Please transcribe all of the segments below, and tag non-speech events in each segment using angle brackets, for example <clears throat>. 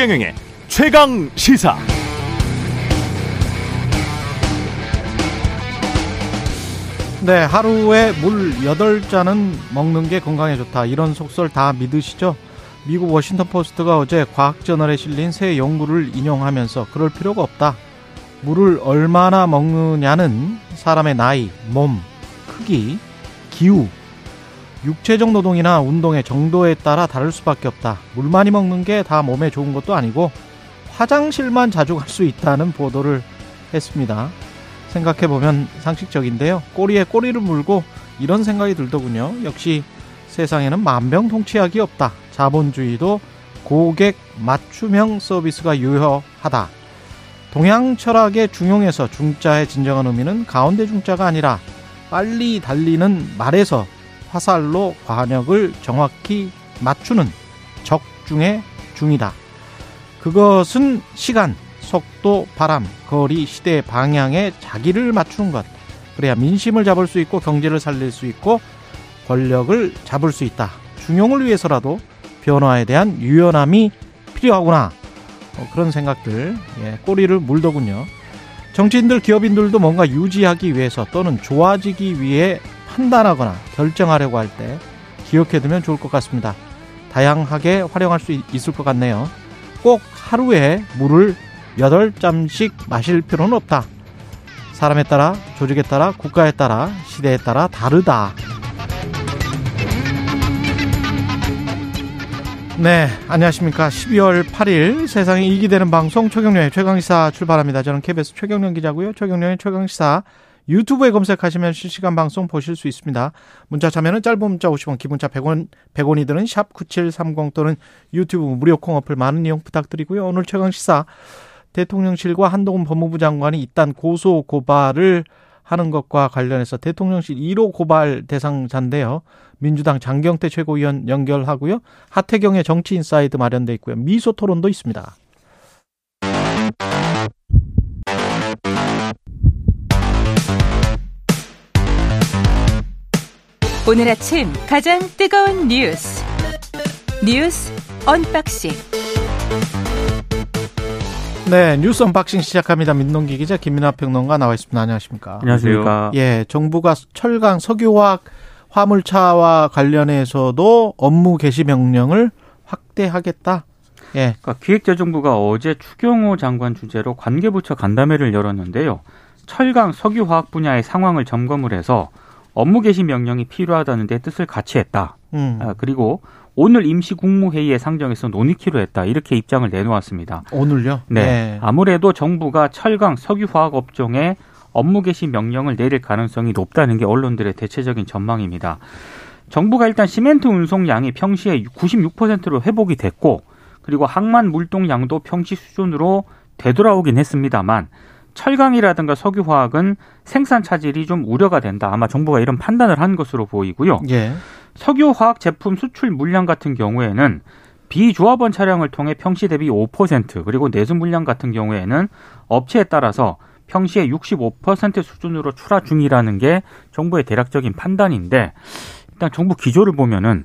최경영의 최강 시사. 네, 하루에 물 8잔은 먹는 게 건강에 좋다. 이런 속설 다 믿으시죠? 미국 워싱턴 포스트가 어제 과학 저널에 실린 새 연구를 인용하면서 그럴 필요가 없다. 물을 얼마나 먹느냐는 사람의 나이, 몸, 크기, 기후, 육체적 노동이나 운동의 정도에 따라 다를 수밖에 없다. 물 많이 먹는 게 다 몸에 좋은 것도 아니고 화장실만 자주 갈 수 있다는 보도를 했습니다. 생각해보면 상식적인데요. 꼬리에 꼬리를 물고 이런 생각이 들더군요. 역시 세상에는 만병통치약이 없다. 자본주의도 고객 맞춤형 서비스가 유효하다. 동양 철학의 중용에서 중자의 진정한 의미는 가운데 중자가 아니라 빨리 달리는 말에서 화살로 관역을 정확히 맞추는 적중의 중이다. 그것은 시간, 속도, 바람, 거리, 시대, 방향에 자기를 맞추는 것. 그래야 민심을 잡을 수 있고 경제를 살릴 수 있고 권력을 잡을 수 있다. 중용을 위해서라도 변화에 대한 유연함이 필요하구나. 어, 그런 생각들, 예, 꼬리를 물더군요. 정치인들, 기업인들도 뭔가 유지하기 위해서 또는 좋아지기 위해 판단하거나 결정하려고 할 때 기억해두면 좋을 것 같습니다. 다양하게 활용할 수 있을 것 같네요. 꼭 하루에 물을 8잔씩 마실 필요는 없다. 사람에 따라, 조직에 따라, 국가에 따라, 시대에 따라 다르다. 네, 안녕하십니까. 12월 8일 세상에 이익이 되는 방송 최경련의 최강시사 출발합니다. 저는 KBS 최경련 기자고요. 최경련의 최강시사 유튜브에 검색하시면 실시간 방송 보실 수 있습니다. 문자 참여는 짧은 문자 50원, 긴 문자 100원, 100원이 드는 샵 9730 또는 유튜브 무료 콩 어플 많은 이용 부탁드리고요. 오늘 최강 시사 대통령실과 한동훈 법무부 장관이 잇단 고소 고발을 하는 것과 관련해서 대통령실 1호 고발 대상자인데요. 민주당 장경태 최고위원 연결하고요. 하태경의 정치 인사이드 마련돼 있고요. 미소 토론도 있습니다. 오늘 아침 가장 뜨거운 뉴스 뉴스 unboxing 네, 뉴스 unboxing 시작합니다. 민동기 기자 김민아 평론가 나와 있습니다. 안녕하십니까? 안녕하십니까? 예, 정부가 철강 석유화학 화물차와 관련해서도 업무 개시 명령을 확대하겠다. 예. 그러니까 기획재정부가 어제 추경호 장관 주재로 관계부처 간담회를 열었는데요. 철강 석유화학 분야의 상황을 점검을 해서 업무 개시 명령이 필요하다는 데 뜻을 같이 했다. 음. 아, 그리고 오늘 임시 국무회의에 상정해서 논의키로 했다. 이렇게 입장을 내놓았습니다. 오늘요? 네. 네. 아무래도 정부가 철강 석유화학 업종에 업무 개시 명령을 내릴 가능성이 높다는 게 언론들의 대체적인 전망입니다. 정부가 일단 시멘트 운송량이 평시에 96%로 회복이 됐고 그리고 항만 물동량도 평시 수준으로 되돌아오긴 했습니다만 철강이라든가 석유화학은 생산 차질이 좀 우려가 된다. 아마 정부가 이런 판단을 한 것으로 보이고요. 예. 석유화학 제품 수출 물량 같은 경우에는 비조합원 차량을 통해 평시 대비 5% 그리고 내수 물량 같은 경우에는 업체에 따라서 평시에 65% 수준으로 출하 중이라는 게 정부의 대략적인 판단인데 일단 정부 기조를 보면은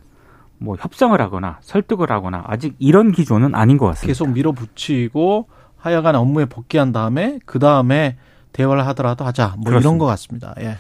뭐 협상을 하거나 설득을 하거나 아직 이런 기조는 아닌 것 같습니다. 계속 밀어붙이고 하여간 업무에 복귀한 다음에 그 다음에 대화를 하더라도 하자. 뭐 이런 그렇습니다. 것 같습니다. 예.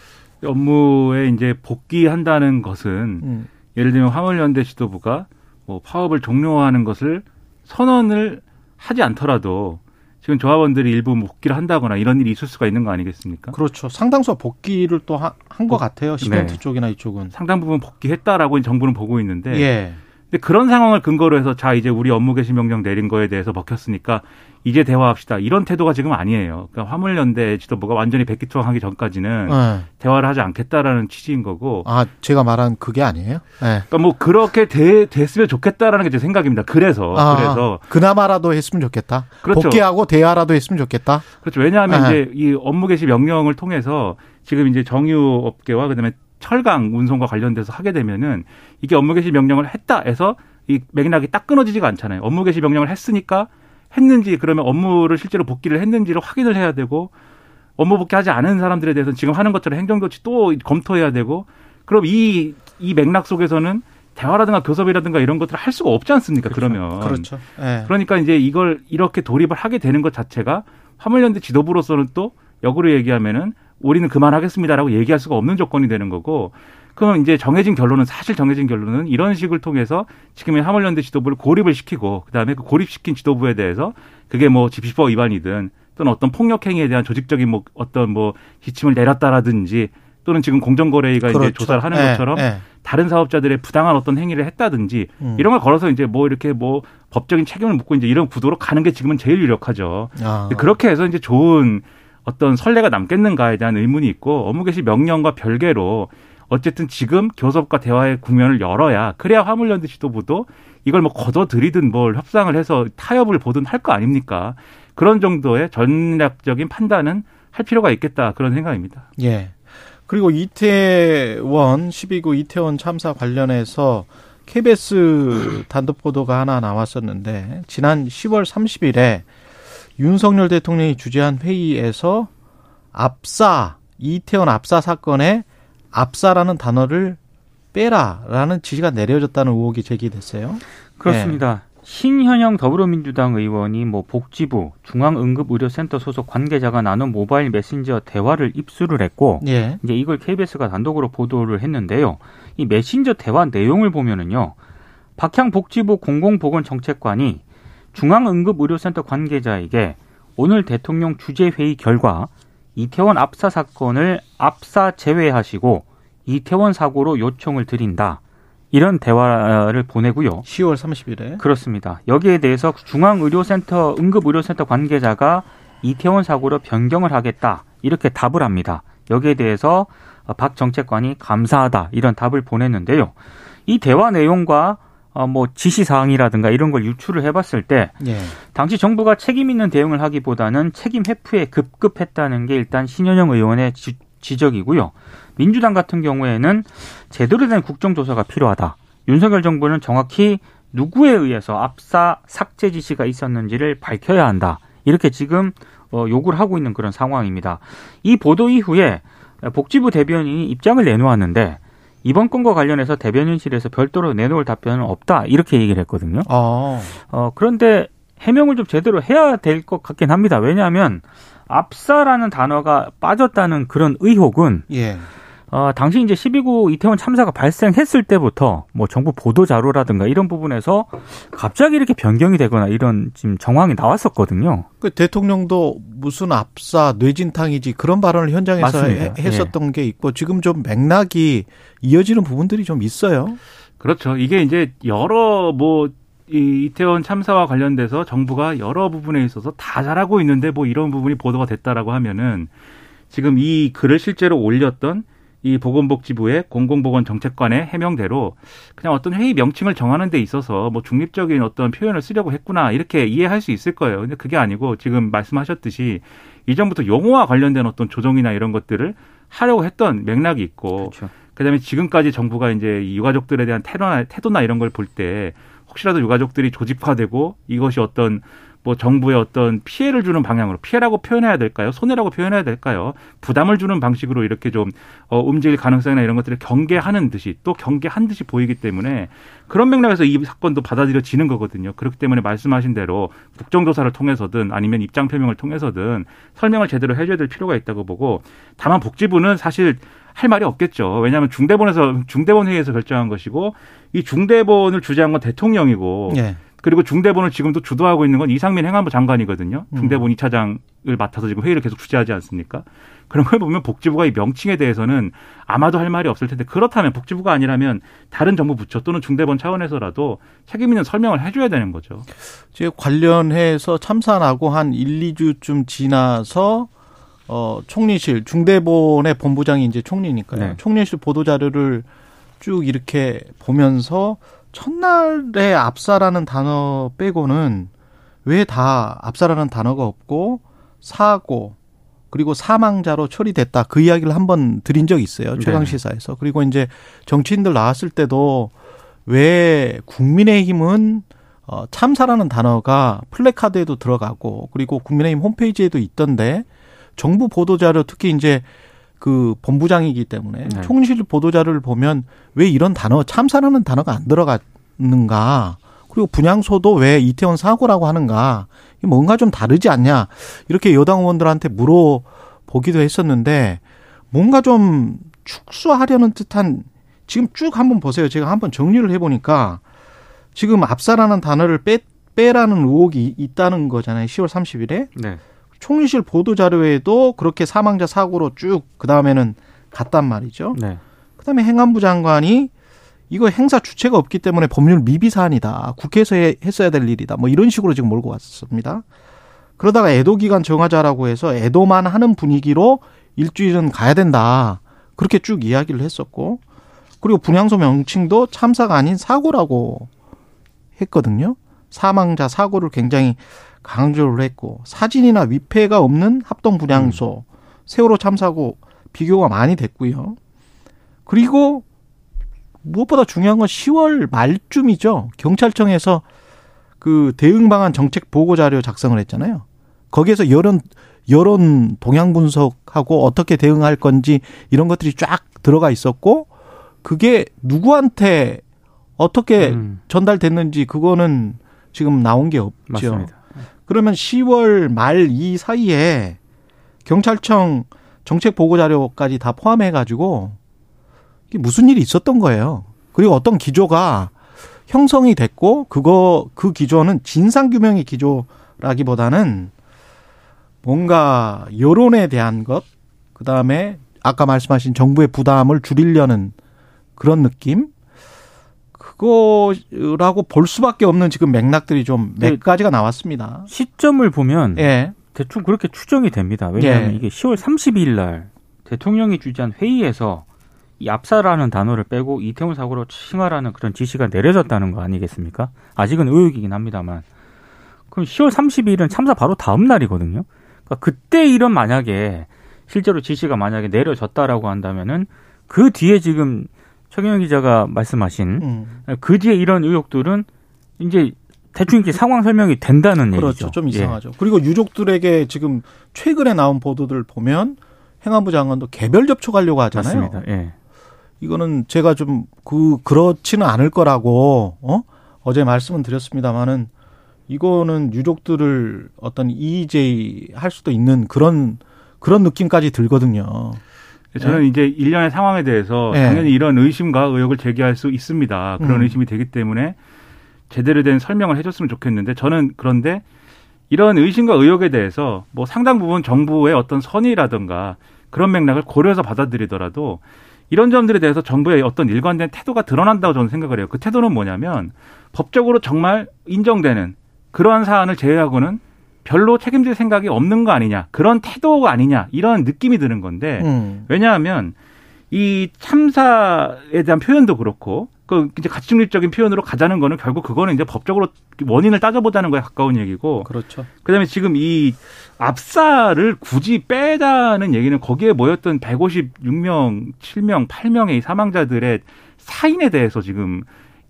업무에 이제 복귀한다는 것은 음. 예를 들면 화물연대 지도부가 뭐 파업을 종료하는 것을 선언을 하지 않더라도 지금 조합원들이 일부 뭐 복귀를 한다거나 이런 일이 있을 수가 있는 거 아니겠습니까? 그렇죠. 상당수 복귀를 또 한 것 같아요. 시멘트 네. 쪽이나 이쪽은. 상당 부분 복귀했다라고 정부는 보고 있는데 예. 근데 그런 상황을 근거로 해서 자 이제 우리 업무 개시 명령 내린 거에 대해서 먹혔으니까 이제 대화합시다 이런 태도가 지금 아니에요. 그러니까 화물연대 지도부가 완전히 백기투항하기 전까지는 예. 대화를 하지 않겠다라는 취지인 거고 아, 제가 말한 그게 아니에요? 예. 그러니까 뭐 그렇게 돼, 됐으면 좋겠다라는 게 제 생각입니다. 그래서 아, 그래서 그나마라도 했으면 좋겠다. 그렇죠. 복귀하고 대화라도 했으면 좋겠다. 그렇죠. 왜냐하면 아. 이제 이 업무 개시 명령을 통해서 지금 이제 정유 업계와 그다음에 철강 운송과 관련돼서 하게 되면은 이게 업무 개시 명령을 했다 해서 이 맥락이 딱 끊어지지가 않잖아요. 업무 개시 명령을 했으니까 했는지 그러면 업무를 실제로 복귀를 했는지를 확인을 해야 되고 업무 복귀하지 않은 사람들에 대해서는 지금 하는 것처럼 행정조치 또 검토해야 되고 그럼 이, 이 맥락 속에서는 대화라든가 교섭이라든가 이런 것들을 할 수가 없지 않습니까? 그렇죠. 그러면 그렇죠. 예. 그러니까 이제 이걸 이렇게 돌입을 하게 되는 것 자체가 화물연대 지도부로서는 또 역으로 얘기하면은 우리는 그만하겠습니다라고 얘기할 수가 없는 조건이 되는 거고 그럼 이제 정해진 결론은 사실 정해진 결론은 이런 식을 통해서 지금의 화물연대 지도부를 고립을 시키고 그다음에 그 고립시킨 지도부에 대해서 그게 뭐 집시법 위반이든 또는 어떤 폭력 행위에 대한 조직적인 뭐 어떤 뭐 지침을 내렸다라든지 또는 지금 공정거래위가 이제 그렇죠. 조사를 하는 예, 것처럼 예. 다른 사업자들의 부당한 어떤 행위를 했다든지 음. 이런 걸 걸어서 이제 뭐 이렇게 뭐 법적인 책임을 묻고 이제 이런 구도로 가는 게 지금은 제일 유력하죠. 아. 그렇게 해서 이제 좋은 어떤 선례가 남겠는가에 대한 의문이 있고 업무 개시 명령과 별개로 어쨌든 지금 교섭과 대화의 국면을 열어야 그래야 화물연대 지도부도 이걸 뭐 걷어들이든 뭘 협상을 해서 타협을 보든 할 거 아닙니까? 그런 정도의 전략적인 판단은 할 필요가 있겠다 그런 생각입니다. 예. 그리고 이태원 12구 이태원 참사 관련해서 KBS 단독 보도가 하나 나왔었는데 지난 10월 30일에 윤석열 대통령이 주재한 회의에서 압사 이태원 압사 사건에 압사라는 단어를 빼라라는 지시가 내려졌다는 의혹이 제기됐어요. 그렇습니다. 신현영 더불어민주당 의원이 뭐 복지부 중앙응급의료센터 소속 관계자가 나눈 모바일 메신저 대화를 입수를 했고 예. 이제 이걸 KBS가 단독으로 보도를 했는데요. 이 메신저 대화 내용을 보면은요. 박향 복지부 공공보건정책관이 중앙응급의료센터 관계자에게 오늘 대통령 주재회의 결과 이태원 압사 사건을 압사 제외하시고 이태원 사고로 요청을 드린다. 이런 대화를 보내고요. 10월 30일에. 그렇습니다. 여기에 대해서 중앙의료센터 응급의료센터 관계자가 이태원 사고로 변경을 하겠다 이렇게 답을 합니다. 여기에 대해서 박 정책관이 감사하다 이런 답을 보냈는데요. 이 대화 내용과 어, 뭐 지시 사항이라든가 이런 걸 유출을 해봤을 때 예. 당시 정부가 책임 있는 대응을 하기보다는 책임 회피에 급급했다는 게 일단 신현영 의원의 지, 지적이고요. 민주당 같은 경우에는 제대로 된 국정조사가 필요하다. 윤석열 정부는 정확히 누구에 의해서 압사 삭제 지시가 있었는지를 밝혀야 한다. 이렇게 지금 어, 요구를 하고 있는 그런 상황입니다. 이 보도 이후에 복지부 대변인이 입장을 내놓았는데 이번 건과 관련해서 대변인실에서 별도로 내놓을 답변은 없다. 이렇게 얘기를 했거든요. 어. 어, 그런데 해명을 좀 제대로 해야 될 것 같긴 합니다. 왜냐하면 압사라는 단어가 빠졌다는 그런 의혹은 예. 어, 당시 이제 12구 이태원 참사가 발생했을 때부터 뭐 정부 보도 자료라든가 이런 부분에서 갑자기 이렇게 변경이 되거나 이런 지금 정황이 나왔었거든요. 그 대통령도 무슨 압사 뇌진탕이지 그런 발언을 현장에서 맞습니다. 해- 했었던 게 있고 지금 좀 맥락이 이어지는 부분들이 좀 있어요. 그렇죠. 이게 이제 여러 뭐 이 이태원 참사와 관련돼서 정부가 여러 부분에 있어서 다 잘하고 있는데 뭐 이런 부분이 보도가 됐다라고 하면은 지금 이 글을 실제로 올렸던 이 보건복지부의 공공보건정책관의 해명대로 그냥 어떤 회의 명칭을 정하는 데 있어서 뭐 중립적인 어떤 표현을 쓰려고 했구나 이렇게 이해할 수 있을 거예요. 근데 그게 아니고 지금 말씀하셨듯이 이전부터 용어와 관련된 어떤 조정이나 이런 것들을 하려고 했던 맥락이 있고 그렇죠. 그다음에 지금까지 정부가 이제 이 유가족들에 대한 태도나, 태도나 이런 걸 볼 때 혹시라도 유가족들이 조직화되고 이것이 어떤 뭐 정부의 어떤 피해를 주는 방향으로 피해라고 표현해야 될까요? 손해라고 표현해야 될까요? 부담을 주는 방식으로 이렇게 좀 어, 움직일 가능성이나 이런 것들을 경계하는 듯이 또 경계한 듯이 보이기 때문에 그런 맥락에서 이 사건도 받아들여지는 거거든요. 그렇기 때문에 말씀하신 대로 국정조사를 통해서든 아니면 입장 표명을 통해서든 설명을 제대로 해줘야 될 필요가 있다고 보고 다만 복지부는 사실 할 말이 없겠죠. 왜냐하면 중대본에서 중대본 회의에서 결정한 것이고 이 중대본을 주재한 건 대통령이고 예. 그리고 중대본을 지금도 주도하고 있는 건 이상민 행안부 장관이거든요. 음. 중대본 이차장을 맡아서 지금 회의를 계속 주재하지 않습니까? 그런 걸 보면 복지부가 이 명칭에 대해서는 아마도 할 말이 없을 텐데 그렇다면 복지부가 아니라면 다른 정부 부처 또는 중대본 차원에서라도 책임 있는 설명을 해줘야 되는 거죠. 지금 관련해서 참사 나고 한 1, 2주쯤 지나서 어 총리실 중대본의 본부장이 이제 총리니까요. 네. 총리실 보도 자료를 쭉 이렇게 보면서 첫날에 압사라는 단어 빼고는 왜 다 압사라는 단어가 없고 사고 그리고 사망자로 처리됐다. 그 이야기를 한번 드린 적이 있어요. 최강 네. 시사에서. 그리고 이제 정치인들 나왔을 때도 왜 국민의힘은 어, 참사라는 단어가 플래카드에도 들어가고 그리고 국민의힘 홈페이지에도 있던데 정부 보도 자료 특히 이제 그 본부장이기 때문에 네. 총실 보도자를 보면 왜 이런 단어 참사라는 단어가 안 들어갔는가 그리고 분향소도 왜 이태원 사고라고 하는가 뭔가 좀 다르지 않냐 이렇게 여당 의원들한테 물어보기도 했었는데 뭔가 좀 축소하려는 듯한 지금 쭉 한번 보세요. 제가 한번 정리를 해보니까 지금 압사라는 단어를 빼, 빼라는 의혹이 있다는 거잖아요. 10월 30일에. 네. 총리실 보도 자료에도 그렇게 사망자 사고로 쭉 그 다음에는 갔단 말이죠. 네. 그 다음에 행안부 장관이 이거 행사 주체가 없기 때문에 법률 미비 사안이다. 국회에서 해- 했어야 될 일이다. 뭐 이런 식으로 지금 몰고 왔습니다. 그러다가 애도 기간 정하자라고 해서 애도만 하는 분위기로 일주일은 가야 된다. 그렇게 쭉 이야기를 했었고 그리고 분향소 명칭도 참사가 아닌 사고라고 했거든요. 사망자 사고를 굉장히 강조를 했고 사진이나 위패가 없는 합동 분향소 세월호 참사고 비교가 많이 됐고요. 그리고 무엇보다 중요한 건 10월 말쯤이죠. 경찰청에서 그 대응 방안 정책 보고 자료 작성을 했잖아요. 거기에서 여론 여론 동향 분석하고 어떻게 대응할 건지 이런 것들이 쫙 들어가 있었고 그게 누구한테 어떻게 음, 전달됐는지 그거는 지금 나온 게 없죠. 맞습니다. 그러면 10월 말 이 사이에 경찰청 정책 보고 자료까지 다 포함해 가지고 이게 무슨 일이 있었던 거예요. 그리고 어떤 기조가 형성이 됐고 그거 그 기조는 진상 규명의 기조라기보다는 뭔가 여론에 대한 것 그다음에 아까 말씀하신 정부의 부담을 줄이려는 그런 느낌 그거라고 볼 수밖에 없는 지금 맥락들이 좀몇 네. 가지가 나왔습니다. 시점을 보면 예. 대충 그렇게 추정이 됩니다. 왜냐하면 예. 이게 10월 30일 날 대통령이 주재한 회의에서 이 압사라는 단어를 빼고 이태원 사고로 칭하라는 그런 지시가 내려졌다는 거 아니겠습니까? 아직은 의혹이긴 합니다만. 그럼 10월 30일은 참사 바로 다음 날이거든요. 그러니까 그때 이런 만약에 실제로 지시가 만약에 내려졌다라고 한다면은 그 뒤에 지금 최경영 기자가 말씀하신 음. 그 뒤에 이런 의혹들은 이제 대충 이렇게 상황 설명이 된다는 그렇죠. 얘기죠. 좀 예. 이상하죠. 그리고 유족들에게 지금 최근에 나온 보도들 보면 행안부 장관도 개별 접촉하려고 하잖아요. 맞습니다. 예. 이거는 제가 좀 그 그렇지는 않을 거라고 어? 어제 말씀은 드렸습니다만은 이거는 유족들을 어떤 EJ 할 수도 있는 그런 그런 느낌까지 들거든요. 저는 이제 일련의 상황에 대해서 네. 당연히 이런 의심과 의혹을 제기할 수 있습니다. 그런 음. 의심이 되기 때문에 제대로 된 설명을 해줬으면 좋겠는데 저는 그런데 이런 의심과 의혹에 대해서 뭐 상당 부분 정부의 어떤 선의라든가 그런 맥락을 고려해서 받아들이더라도 이런 점들에 대해서 정부의 어떤 일관된 태도가 드러난다고 저는 생각을 해요. 그 태도는 뭐냐면 법적으로 정말 인정되는 그러한 사안을 제외하고는 별로 책임질 생각이 없는 거 아니냐 그런 태도가 아니냐 이런 느낌이 드는 건데 음. 왜냐하면 이 참사에 대한 표현도 그렇고 그 이제 가치 중립적인 표현으로 가자는 거는 결국 그거는 이제 법적으로 원인을 따져보자는 거에 가까운 얘기고 그렇죠. 그다음에 지금 이 압사를 굳이 빼자는 얘기는 거기에 모였던 156명, 7명, 8명의 이 사망자들의 사인에 대해서 지금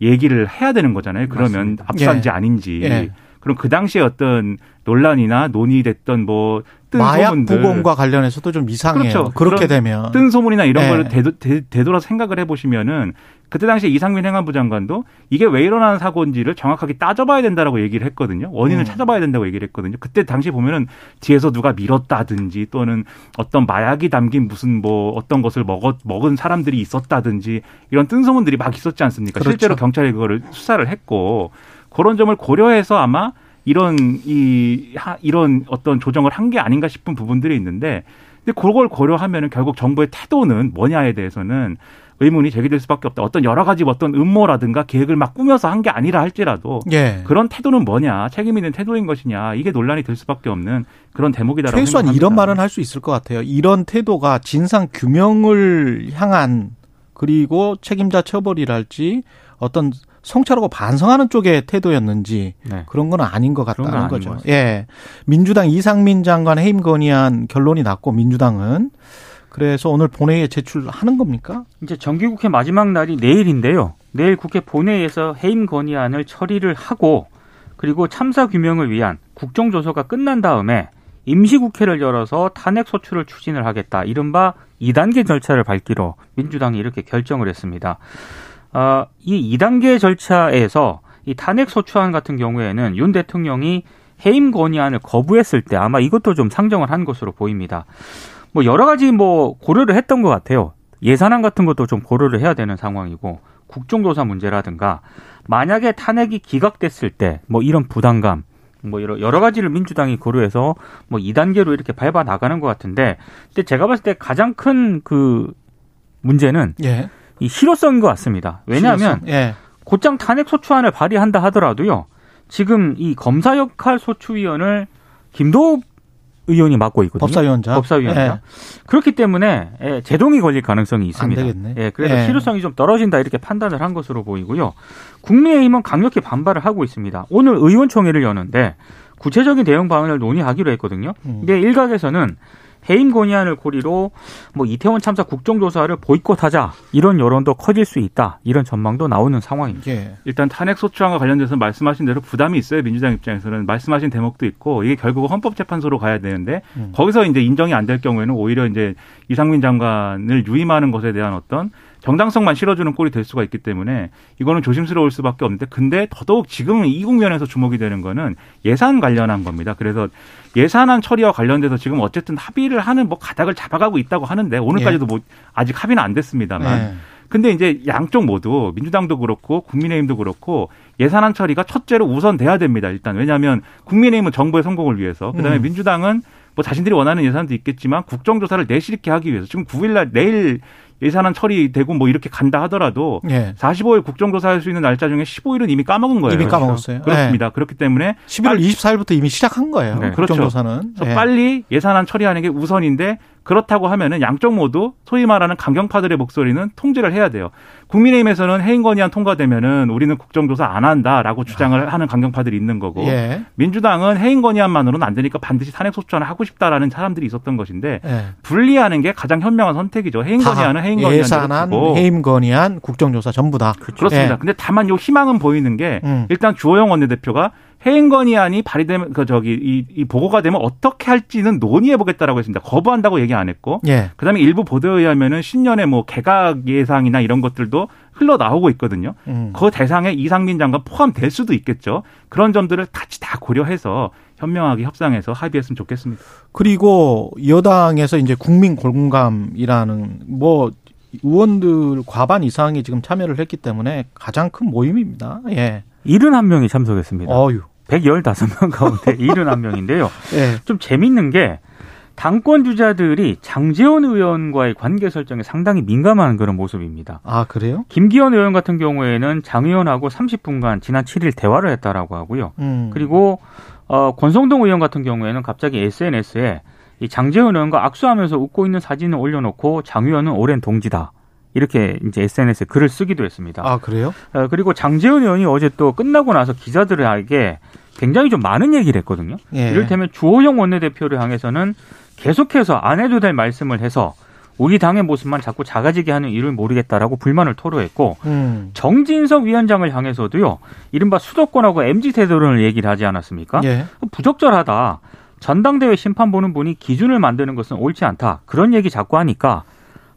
얘기를 해야 되는 거잖아요. 그러면 맞습니다. 압사인지 예. 아닌지. 예. 그럼 그 당시에 어떤 논란이나 논의됐던 뭐뜬 마약 소문들 부검과 관련해서도 좀 이상해요. 그렇죠. 그렇게 되면 뜬 소문이나 이런 네. 거를 되도, 되, 되돌아서 생각을 해보시면은 그때 당시에 이상민 행안부 장관도 이게 왜 일어나는 사고인지를 정확하게 따져봐야 된다라고 얘기를 했거든요. 원인을 음. 찾아봐야 된다고 얘기를 했거든요. 그때 당시 보면은 뒤에서 누가 밀었다든지 또는 어떤 마약이 담긴 무슨 뭐 어떤 것을 먹었, 먹은 사람들이 있었다든지 이런 뜬 소문들이 막 있었지 않습니까? 그렇죠. 실제로 경찰이 그거를 수사를 했고 그런 점을 고려해서 아마 이런 이 하- 이런 어떤 조정을 한 게 아닌가 싶은 부분들이 있는데 근데 그걸 고려하면은 결국 정부의 태도는 뭐냐에 대해서는 의문이 제기될 수밖에 없다. 어떤 여러 가지 어떤 음모라든가 계획을 막 꾸며서 한 게 아니라 할지라도 예. 그런 태도는 뭐냐, 책임 있는 태도인 것이냐, 이게 논란이 될 수밖에 없는 그런 대목이다라고 최소한 생각합니다. 이런 말은 할 수 있을 것 같아요. 이런 태도가 진상 규명을 향한 그리고 책임자 처벌이랄지 어떤 성찰하고 반성하는 쪽의 태도였는지 네. 그런 건 아닌 것 같다는 아닌 거죠. 것 같습니다. 예. 민주당 이상민 장관 해임 건의안 결론이 났고 민주당은 그래서 오늘 본회의에 제출하는 겁니까? 이제 정기국회 마지막 날이 내일인데요. 내일 국회 본회의에서 해임 건의안을 처리를 하고 그리고 참사 규명을 위한 국정조사가 끝난 다음에 임시국회를 열어서 탄핵 소추를 추진을 하겠다. 이른바 2단계 절차를 밟기로 민주당이 이렇게 결정을 했습니다. 어, 이 2단계 절차에서 이 탄핵 소추안 같은 경우에는 윤 대통령이 해임 건의안을 거부했을 때 아마 이것도 좀 상정을 한 것으로 보입니다. 뭐 여러 가지 뭐 고려를 했던 것 같아요. 예산안 같은 것도 좀 고려를 해야 되는 상황이고 국정조사 문제라든가 만약에 탄핵이 기각됐을 때 뭐 이런 부담감 뭐 여러, 여러 가지를 민주당이 고려해서 뭐 2단계로 이렇게 밟아 나가는 것 같은데 근데 제가 봤을 때 가장 큰 그 문제는 예. 이 실효성인 것 같습니다. 왜냐하면 실효성. 예. 곧장 탄핵 소추안을 발의한다 하더라도요. 지금 이 검사 역할 소추위원을 김도읍 의원이 맡고 있거든요. 법사위원장. 법사위원장. 예. 그렇기 때문에 예, 제동이 걸릴 가능성이 있습니다. 안 되겠네. 예, 그래서 예. 실효성이 좀 떨어진다 이렇게 판단을 한 것으로 보이고요. 국민의힘은 강력히 반발을 하고 있습니다. 오늘 의원총회를 여는데 구체적인 대응 방안을 논의하기로 했거든요. 음. 근데 일각에서는 해임 건의안을 고리로 뭐 이태원 참사 국정조사를 보이콧하자 이런 여론도 커질 수 있다 이런 전망도 나오는 상황입니다. 예. 일단 탄핵 소추안과 관련돼서 말씀하신 대로 부담이 있어요. 민주당 입장에서는 말씀하신 대목도 있고 이게 결국 헌법재판소로 가야 되는데 음. 거기서 이제 인정이 안 될 경우에는 오히려 이제 이상민 장관을 유임하는 것에 대한 어떤 정당성만 실어주는 꼴이 될 수가 있기 때문에 이거는 조심스러울 수밖에 없는데 근데 더더욱 지금 이 국면에서 주목이 되는 거는 예산 관련한 겁니다. 그래서 예산안 처리와 관련돼서 지금 어쨌든 합의를 하는 뭐 가닥을 잡아가고 있다고 하는데 오늘까지도 뭐 아직 합의는 안 됐습니다만 예. 근데 이제 양쪽 모두 민주당도 그렇고 국민의힘도 그렇고 예산안 처리가 첫째로 우선돼야 됩니다. 일단 왜냐하면 국민의힘은 정부의 성공을 위해서 그다음에 음. 민주당은 뭐 자신들이 원하는 예산도 있겠지만 국정조사를 내실 있게 하기 위해서 지금 9일날 내일 예산안 처리되고 뭐 이렇게 간다 하더라도 예. 45일 국정조사할 수 있는 날짜 중에 15일은 이미 까먹은 거예요. 이미 까먹었어요. 그렇습니다. 그렇기 때문에 11월 24일부터 이미 시작한 거예요. 네. 국정조사는. 그래서 예. 빨리 예산안 처리하는 게 우선인데 그렇다고 하면은 양쪽 모두 소위 말하는 강경파들의 목소리는 통제를 해야 돼요. 국민의힘에서는 해임건의안 통과되면은 우리는 국정조사 안 한다라고 주장을 하는 강경파들이 있는 거고 예. 민주당은 해임건의안만으로는 안 되니까 반드시 탄핵소추안을 하고 싶다라는 사람들이 있었던 것인데 예. 분리하는 게 가장 현명한 선택이죠. 해임건의안은 해임 건의안으로 예산안, 두고 해임 건의안, 국정조사 전부 다. 그렇습니다. 예. 근데 다만 요 희망은 보이는 게 음. 일단 주호영 원내대표가 해임 건의안이 발의되면 그 저기 이, 이 보고가 되면 어떻게 할지는 논의해 보겠다라고 했습니다. 거부한다고 얘기 안 했고 예. 그다음에 일부 보도에 의하면은 신년에 뭐 개각 예상이나 이런 것들도 흘러 나오고 있거든요. 음. 그 대상에 이상민 장관 포함될 수도 있겠죠. 그런 점들을 같이 다 고려해서 현명하게 협상해서 합의했으면 좋겠습니다. 그리고 여당에서 이제 국민 공감이라는 뭐 의원들 과반 이상이 지금 참여를 했기 때문에 가장 큰 모임입니다. 예. 71명이 참석했습니다. 어유. 115명 가운데 <laughs> 71명인데요. 예. 좀 재밌는 게 당권 주자들이 장재원 의원과의 관계 설정에 상당히 민감한 그런 모습입니다. 아, 그래요? 김기현 의원 같은 경우에는 장 의원하고 30분간 지난 7일 대화를 했다라고 하고요. 음. 그리고 어, 권성동 의원 같은 경우에는 갑자기 SNS에 이 장재원 의원과 악수하면서 웃고 있는 사진을 올려놓고 장 의원은 오랜 동지다. 이렇게 이제 SNS에 글을 쓰기도 했습니다. 아, 그래요? 어, 그리고 장재원 의원이 어제 또 끝나고 나서 기자들에게 굉장히 좀 많은 얘기를 했거든요. 예. 이를테면 주호영 원내대표를 향해서는 계속해서 안 해도 될 말씀을 해서 우리 당의 모습만 자꾸 작아지게 하는 이유를 모르겠다라고 불만을 토로했고 음. 정진석 위원장을 향해서도요. 이른바 수도권하고 MZ 세대론을 얘기를 하지 않았습니까? 예. 부적절하다. 전당대회 심판 보는 분이 기준을 만드는 것은 옳지 않다. 그런 얘기 자꾸 하니까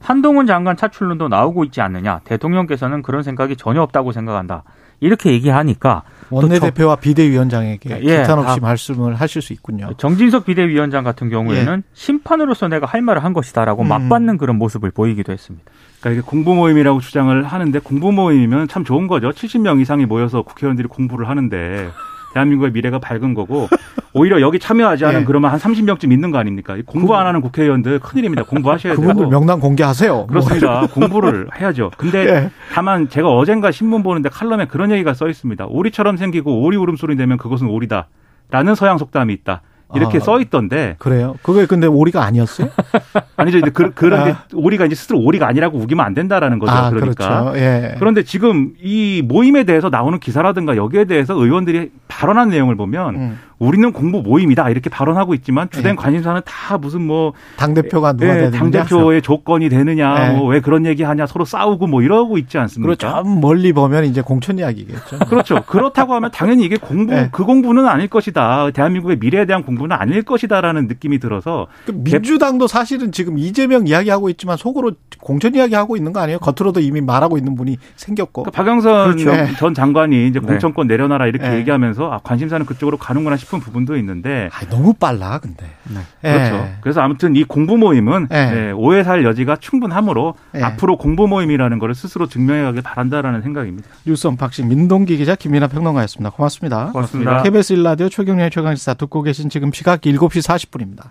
한동훈 장관 차출론도 나오고 있지 않느냐. 대통령께서는 그런 생각이 전혀 없다고 생각한다. 이렇게 얘기하니까 원내대표와 비대위원장에게 예, 기탄 없이 다- 말씀을 하실 수 있군요. 정진석 비대위원장 같은 경우에는 심판으로서 내가 할 말을 한 것이다라고 음. 맞받는 그런 모습을 보이기도 했습니다. 그러니까 이게 공부 모임이라고 주장을 하는데 공부 모임이면 참 좋은 거죠. 70명 이상이 모여서 국회의원들이 공부를 하는데 대한민국의 미래가 밝은 거고 <laughs> 오히려 여기 참여하지 않은 예. 그러면 한 30명쯤 있는 거 아닙니까? 이 공부 안 하는 국회의원들 큰일입니다. 공부하셔야 그분들 되고. 명단 공개하세요. 그렇습니다. 공부를 해야죠. 근데 예. 다만 제가 어젠가 신문 보는데 칼럼에 그런 얘기가 써 있습니다. 오리처럼 생기고 오리 울음소리 내면 그것은 오리다. 라는 서양 속담이 있다. 이렇게 아. 써 있던데 그래요? 그게 근데 오리가 아니었어요? <laughs> 아니죠. 이제 그, 그런데 아. 오리가 이제 스스로 오리가 아니라고 우기면 안 된다라는 거죠. 아, 그러니까. 그렇죠. 예. 그런데 지금 이 모임에 대해서 나오는 기사라든가 여기에 대해서 의원들이 발언한 내용을 보면 음. 우리는 공부 모임이다 이렇게 발언하고 있지만 주된 예. 관심사는 다 무슨 뭐 당 대표가 누가 예, 되느냐. 당대표의 조건이 되느냐 예. 뭐왜 그런 얘기 하냐 서로 싸우고 뭐 이러고 있지 않습니까? 좀 멀리 보면 이제 공천 이야기겠죠. 그렇죠. 그렇다고 하면 당연히 이게 공부 예. 그 공부는 아닐 것이다. 대한민국의 미래에 대한 공부 정부는 아닐 것이다라는 느낌이 들어서 그 민주당도 사실은 지금 이재명 이야기하고 있지만 속으로 공천 이야기하고 있는 거 아니에요? 겉으로도 이미 말하고 있는 분이 생겼고. 그러니까 박영선 그렇죠. 전 장관이 이제 네. 공천권 내려놔라 이렇게 네. 얘기하면서 아, 관심사는 그쪽으로 가는구나 싶은 부분도 있는데 아, 너무 빨라 근데. 예. 그렇죠. 그래서 아무튼 이 공부 모임은 네. 예, 오해 살 여지가 충분하므로 네. 앞으로 공부 모임이라는 것을 스스로 증명해가길 바란다라는 생각입니다. 뉴스 unboxing 민동기 기자 김민아 평론가였습니다. 고맙습니다. 고맙습니다. KBS 1라디오 최경영의 최강시사 듣고 계신 지금 시각 7시 40분입니다.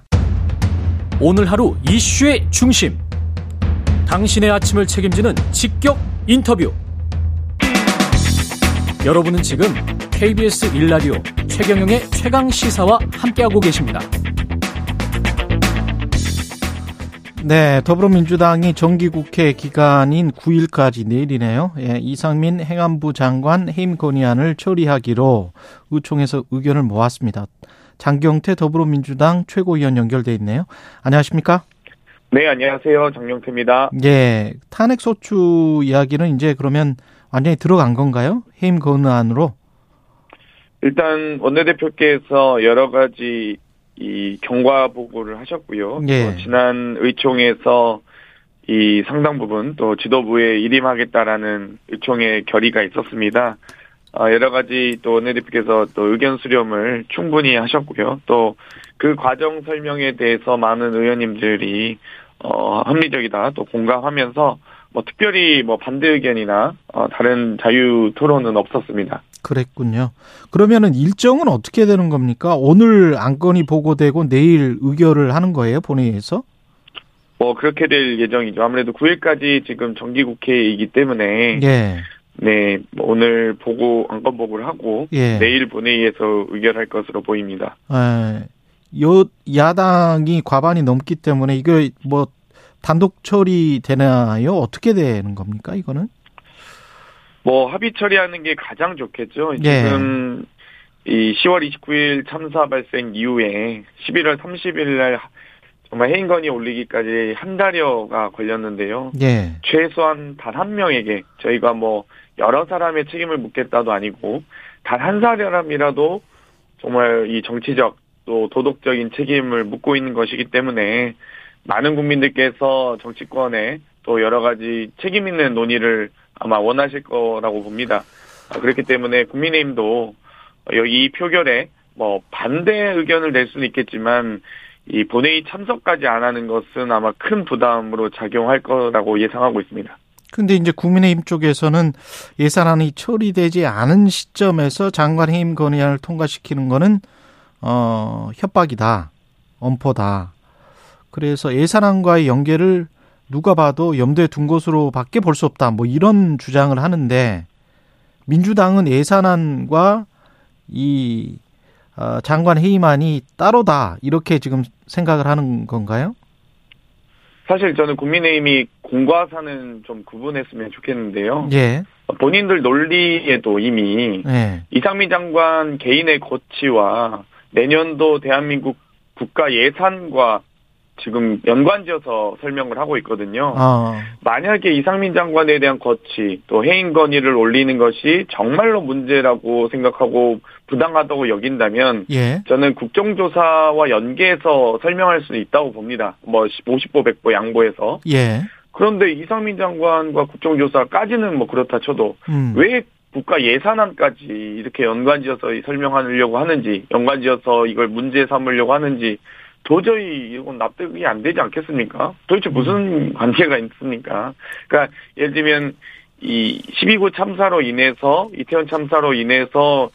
오늘 하루 이슈의 중심. 당신의 아침을 책임지는 직격 인터뷰. 여러분은 지금 KBS 1라디오 최경영의 최강 시사와 함께하고 계십니다. 네, 더불어민주당이 정기국회 기간인 9일까지 내일이네요. 예, 이상민 행안부 장관 해임 건의안을 처리하기로 의총에서 의견을 모았습니다. 장경태 더불어민주당 최고위원 연결돼 있네요. 안녕하십니까? 네, 안녕하세요. 정영태입니다. 예, 탄핵 소추 이야기는 이제 그러면 완전히 들어간 건가요? 해임 건의안으로? 일단 원내대표께서 여러 가지 이 경과 보고를 하셨고요. 예. 또 지난 의총에서 이 상당 부분 또 지도부에 일임하겠다라는 의총의 결의가 있었습니다. 어, 여러 가지 또 원내대표께서 또 의견 수렴을 충분히 하셨고요. 또 그 과정 설명에 대해서 많은 의원님들이 어, 합리적이다 또 공감하면서 뭐 특별히 뭐 반대 의견이나 어, 다른 자유 토론은 없었습니다. 그랬군요. 그러면은 일정은 어떻게 되는 겁니까? 오늘 안건이 보고되고 내일 의결을 하는 거예요, 본회의에서? 뭐 그렇게 될 예정이죠. 아무래도 9일까지 지금 정기국회이기 때문에 예. 네뭐 오늘 보고 안건 보고를 하고 예. 내일 본회의에서 의결할 것으로 보입니다. 에, 여 야당이 과반이 넘기 때문에 이거 뭐 단독 처리 되나요? 어떻게 되는 겁니까? 이거는? 뭐 합의 처리하는 게 가장 좋겠죠. 예. 지금 이 10월 29일 참사 발생 이후에 11월 30일 날 정말 해임건이 올리기까지 한 달여가 걸렸는데요. 예. 최소한 단 한 명에게 저희가 뭐 여러 사람의 책임을 묻겠다도 아니고 단 한 사람이라도 정말 이 정치적 또 도덕적인 책임을 묻고 있는 것이기 때문에 많은 국민들께서 정치권에 또 여러 가지 책임 있는 논의를 아마 원하실 거라고 봅니다. 아, 그렇기 때문에 국민의힘도 이 표결에 뭐 반대 의견을 낼 수는 있겠지만 이 본회의 참석까지 안 하는 것은 아마 큰 부담으로 작용할 거라고 예상하고 있습니다. 근데 이제 국민의힘 쪽에서는 예산안이 처리되지 않은 시점에서 장관 해임 건의안을 통과시키는 거는 어 협박이다. 엄포다. 그래서 예산안과의 연계를 누가 봐도 염두에 둔 것으로밖에 볼 수 없다. 뭐 이런 주장을 하는데 민주당은 예산안과 이 어, 장관 해임안이 따로다. 이렇게 지금 생각을 하는 건가요? 사실 저는 국민의힘이 공과 사는 좀 구분했으면 좋겠는데요. 예. 본인들 논리에도 이미 예. 이상민 장관 개인의 거치와 내년도 대한민국 국가 예산과 지금 연관지어서 설명을 하고 있거든요. 어. 만약에 이상민 장관에 대한 거치 또 해임 건의를 올리는 것이 정말로 문제라고 생각하고 부당하다고 여긴다면 예. 저는 국정조사와 연계해서 설명할 수 있다고 봅니다. 뭐 50보 100보 양보해서. 예. 그런데 이상민 장관과 국정조사까지는 뭐 그렇다 쳐도 음. 왜 국가 예산안까지 이렇게 연관지어서 설명하려고 하는지, 연관지어서 이걸 문제 삼으려고 하는지 도저히 이건 납득이 안 되지 않겠습니까? 도대체 무슨 관계가 있습니까? 그러니까 예를 들면 이 12구 참사로 인해서 이태원 참사로 인해서 어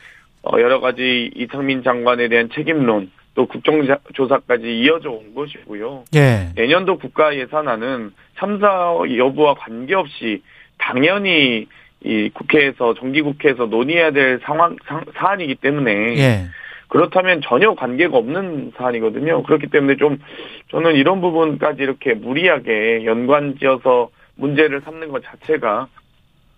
여러 가지 이상민 장관에 대한 책임론 또 국정조사까지 이어져 온 것이고요. 예. 내년도 국가 예산안은 참사 여부와 관계없이 당연히 이 국회에서 정기국회에서 논의해야 될 상황 상, 사안이기 때문에 예. 그렇다면 전혀 관계가 없는 사안이거든요. 그렇기 때문에 좀 저는 이런 부분까지 이렇게 무리하게 연관지어서 문제를 삼는 것 자체가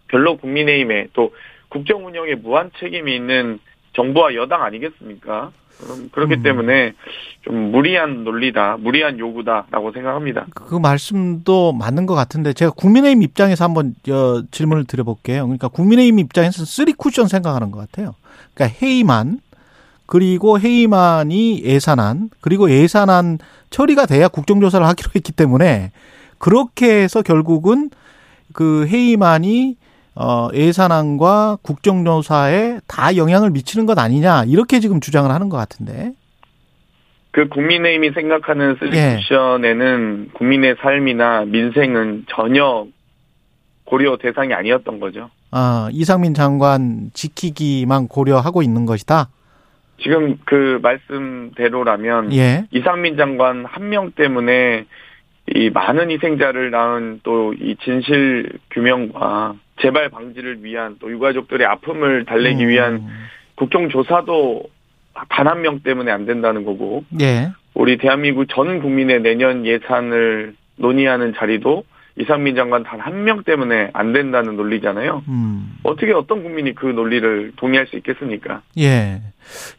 별로 국민의힘에 또 국정 운영에 무한 책임이 있는 정부와 여당 아니겠습니까? 그럼 그렇기 음. 때문에 좀 무리한 논리다, 무리한 요구다라고 생각합니다. 그 말씀도 맞는 것 같은데 제가 국민의힘 입장에서 한번 여, 질문을 드려볼게요. 그러니까 국민의힘 입장에서 쓰리 쿠션 생각하는 것 같아요. 그러니까 해임안 그리고 해임안이 예산안 그리고 예산안 처리가 돼야 국정조사를 하기로 했기 때문에 그렇게 해서 결국은 그 해임안이 어 예산안과 국정조사에 다 영향을 미치는 것 아니냐 이렇게 지금 주장을 하는 것 같은데. 그 국민의힘이 생각하는 솔루션에는 국민의 삶이나 민생은 전혀 고려 대상이 아니었던 거죠. 아, 이상민 장관 지키기만 고려하고 있는 것이다. 지금 그 말씀대로라면 예. 이상민 장관 한 명 때문에 이 많은 희생자를 낳은 또 이 진실 규명과 재발 방지를 위한 또 유가족들의 아픔을 달래기 음. 위한 국정조사도 단 한 명 때문에 안 된다는 거고 예. 우리 대한민국 전 국민의 내년 예산을 논의하는 자리도 이상민 장관 단 한 명 때문에 안 된다는 논리잖아요. 음. 어떻게 어떤 국민이 그 논리를 동의할 수 있겠습니까? 예.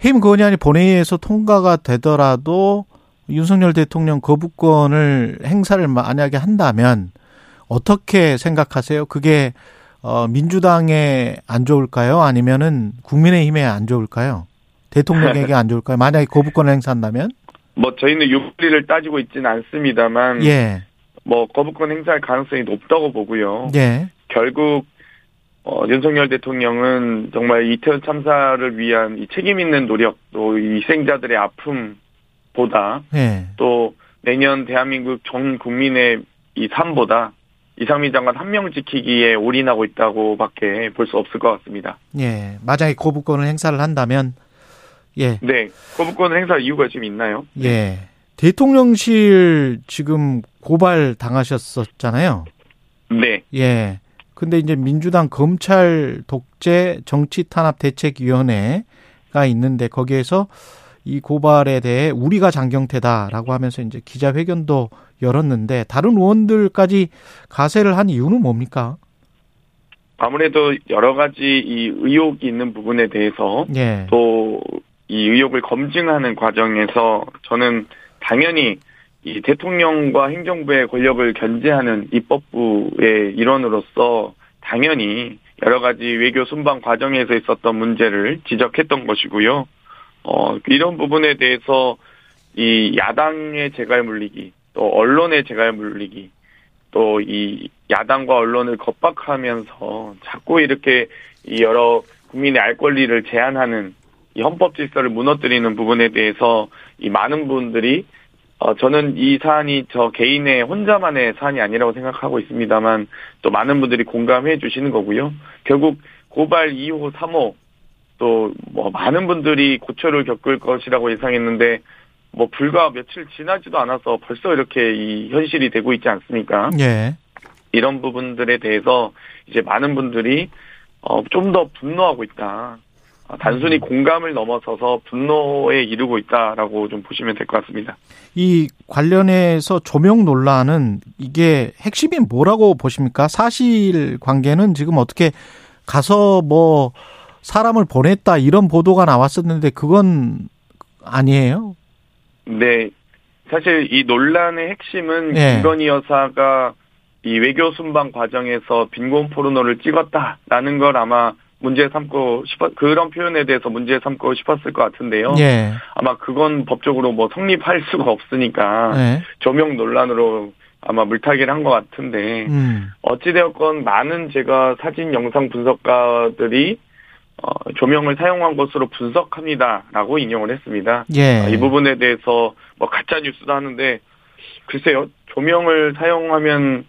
해임 건의안이 본회의에서 통과가 되더라도 윤석열 대통령 거부권을 행사를 만약에 한다면 어떻게 생각하세요? 그게 어 민주당에 안 좋을까요? 아니면은 국민의힘에 안 좋을까요? 대통령에게 안 좋을까요? 만약에 거부권을 행사한다면? 뭐 저희는 윤리를 따지고 있지는 않습니다만 예. 뭐 거부권 행사할 가능성이 높다고 보고요. 예. 결국 어, 윤석열 대통령은 정말 이태원 참사를 위한 이 책임 있는 노력 또이 희생자들의 아픔보다 예. 또 내년 대한민국 전 국민의 이 삶보다 이상민 장관 한 명 지키기에 올인하고 있다고밖에 볼 수 없을 것 같습니다. 예. 만약에 거부권을 행사를 한다면 예. 네, 거부권을 행사할 이유가 지금 있나요? 예. 대통령실 지금 고발 당하셨었잖아요. 네, 예. 근데 이제 민주당 검찰 독재 정치 탄압 대책위원회가 있는데 거기에서 이 고발에 대해 우리가 장경태다라고 하면서 이제 기자회견도 열었는데 다른 의원들까지 가세를 한 이유는 뭡니까? 아무래도 여러 가지 이 의혹이 있는 부분에 대해서 예. 또이 의혹을 검증하는 과정에서 저는 당연히 이 대통령과 행정부의 권력을 견제하는 입법부의 일원으로서 당연히 여러 가지 외교 순방 과정에서 있었던 문제를 지적했던 것이고요. 어, 이런 부분에 대해서 이 야당의 재갈 물리기, 또 언론의 재갈 물리기, 또 이 야당과 언론을 겁박하면서 자꾸 이렇게 이 여러 국민의 알 권리를 제한하는 이 헌법 질서를 무너뜨리는 부분에 대해서 이 많은 분들이 어 저는 이 사안이 저 개인의 혼자만의 사안이 아니라고 생각하고 있습니다만 또 많은 분들이 공감해 주시는 거고요. 결국 고발 2호, 3호 또 뭐 많은 분들이 고초를 겪을 것이라고 예상했는데 뭐 불과 며칠 지나지도 않아서 벌써 이렇게 이 현실이 되고 있지 않습니까? 예. 이런 부분들에 대해서 이제 많은 분들이 어, 좀 더 분노하고 있다. 아, 단순히 공감을 넘어서서 분노에 이르고 있다라고 좀 보시면 될 것 같습니다. 이 관련해서 조명 논란은 이게 핵심이 뭐라고 보십니까? 사실 관계는 지금 어떻게 가서 뭐 사람을 보냈다 이런 보도가 나왔었는데 그건 아니에요? 네. 사실 이 논란의 핵심은 예. 김건희 여사가 이 외교 순방 과정에서 빈곤 포르노를 찍었다라는 걸 아마 문제 삼고 싶었, 그런 표현에 대해서 문제 삼고 싶었을 것 같은데요. 예. 아마 그건 법적으로 뭐 성립할 수가 없으니까 예. 조명 논란으로 아마 물타기를 한 것 같은데 음. 어찌되었건 많은 제가 사진 영상 분석가들이 어, 조명을 사용한 것으로 분석합니다라고 인용을 했습니다. 예. 아, 이 부분에 대해서 뭐 가짜 뉴스도 하는데 글쎄요 조명을 사용하면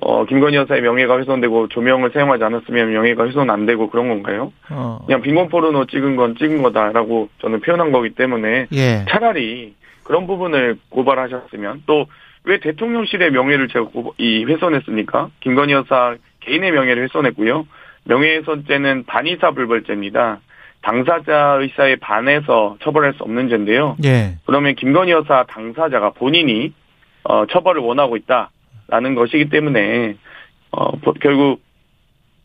어, 김건희 여사의 명예가 훼손되고 조명을 사용하지 않았으면 명예가 훼손 안 되고 그런 건가요? 어. 그냥 빈곤 포르노 찍은 건 찍은 거다라고 저는 표현한 거기 때문에 예. 차라리 그런 부분을 고발하셨으면 또 왜 대통령실의 명예를 제가 고- 이 훼손했습니까? 김건희 여사 개인의 명예를 훼손했고요. 명예훼손죄는 단의사 불벌죄입니다. 당사자 의사에 반해서 처벌할 수 없는 죄인데요. 예. 그러면 김건희 여사 당사자가 본인이 어, 처벌을 원하고 있다라는 것이기 때문에 어, 보- 결국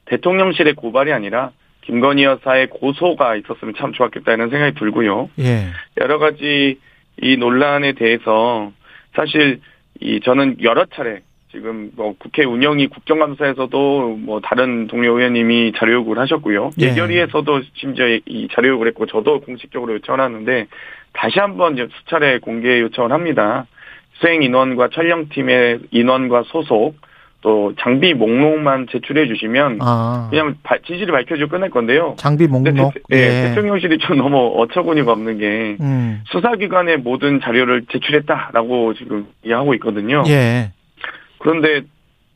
대통령실의 고발이 아니라 김건희 여사의 고소가 있었으면 참 좋았겠다 이런 생각이 들고요. 예. 여러 가지 이 논란에 대해서 사실 이 저는 여러 차례 지금 뭐 국회 운영위 국정감사에서도 뭐 다른 동료 의원님이 자료 요구를 하셨고요. 예. 예결위에서도 심지어 이 자료 요구를 했고 저도 공식적으로 요청을 하는데 다시 한번 이제 수차례 공개 요청을 합니다. 수행 인원과 촬영팀의 인원과 소속 또 장비 목록만 제출해 주시면 아, 그냥 바- 진실을 밝혀주고 끝날 건데요. 장비 목록. 대, 예, 대통령실이 좀 너무 어처구니가 없는 게 음. 수사기관의 모든 자료를 제출했다라고 지금 이해하고 있거든요. 예. 그런데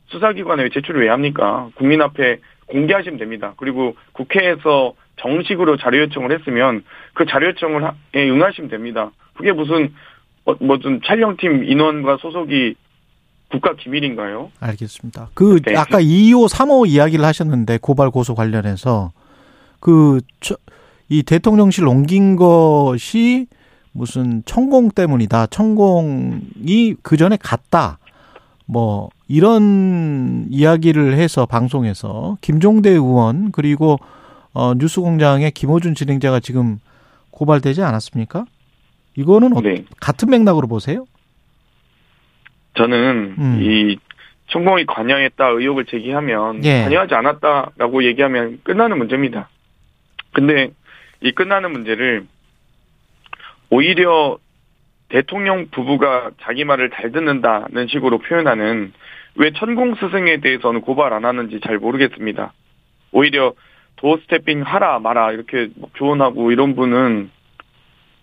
수사기관에 제출을 왜 합니까? 국민 앞에 공개하시면 됩니다. 그리고 국회에서 정식으로 자료 요청을 했으면 그 자료 요청을 하- 에 응하시면 됩니다. 그게 무슨 어, 무슨 촬영팀 인원과 소속이 국가 기밀인가요? 알겠습니다. 그 네. 아까 2호, 3호 이야기를 하셨는데 고발 고소 관련해서 그 이 대통령실 옮긴 것이 무슨 천공 때문이다. 천공이 그 전에 갔다. 뭐 이런 이야기를 해서 방송에서 김종대 의원 그리고 어 뉴스공장의 김호준 진행자가 지금 고발되지 않았습니까? 이거는 어, 네. 같은 맥락으로 보세요? 저는 음. 이 천공이 관여했다 의혹을 제기하면 예. 관여하지 않았다라고 얘기하면 끝나는 문제입니다. 근데 이 끝나는 문제를 오히려 대통령 부부가 자기 말을 잘 듣는다는 식으로 표현하는 왜 천공 스승에 대해서는 고발 안 하는지 잘 모르겠습니다. 오히려 도어 스태핑 하라 마라 이렇게 막 조언하고 이런 분은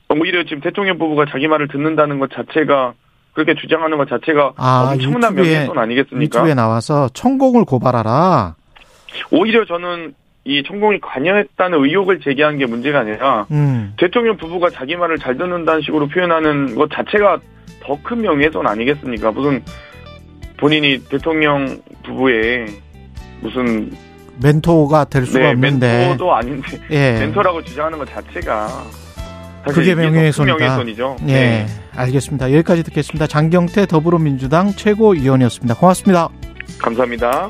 오히려 지금 대통령 부부가 자기 말을 듣는다는 것 자체가 그렇게 주장하는 것 자체가 아, 엄청난 명예훼손 아니겠습니까? 유튜브에 나와서 천공을 고발하라. 오히려 저는 이 천공이 관여했다는 의혹을 제기한 게 문제가 아니라 음. 대통령 부부가 자기 말을 잘 듣는다는 식으로 표현하는 것 자체가 더 큰 명예훼손 아니겠습니까? 무슨 본인이 대통령 부부의 무슨 멘토가 될 수가 네, 없는데. 멘토도 아닌데 예. 멘토라고 주장하는 것 자체가 그게 명예훼손이다. 명예훼손이죠. 예. 네. 알겠습니다. 여기까지 듣겠습니다. 장경태 더불어민주당 최고위원이었습니다. 고맙습니다. 감사합니다.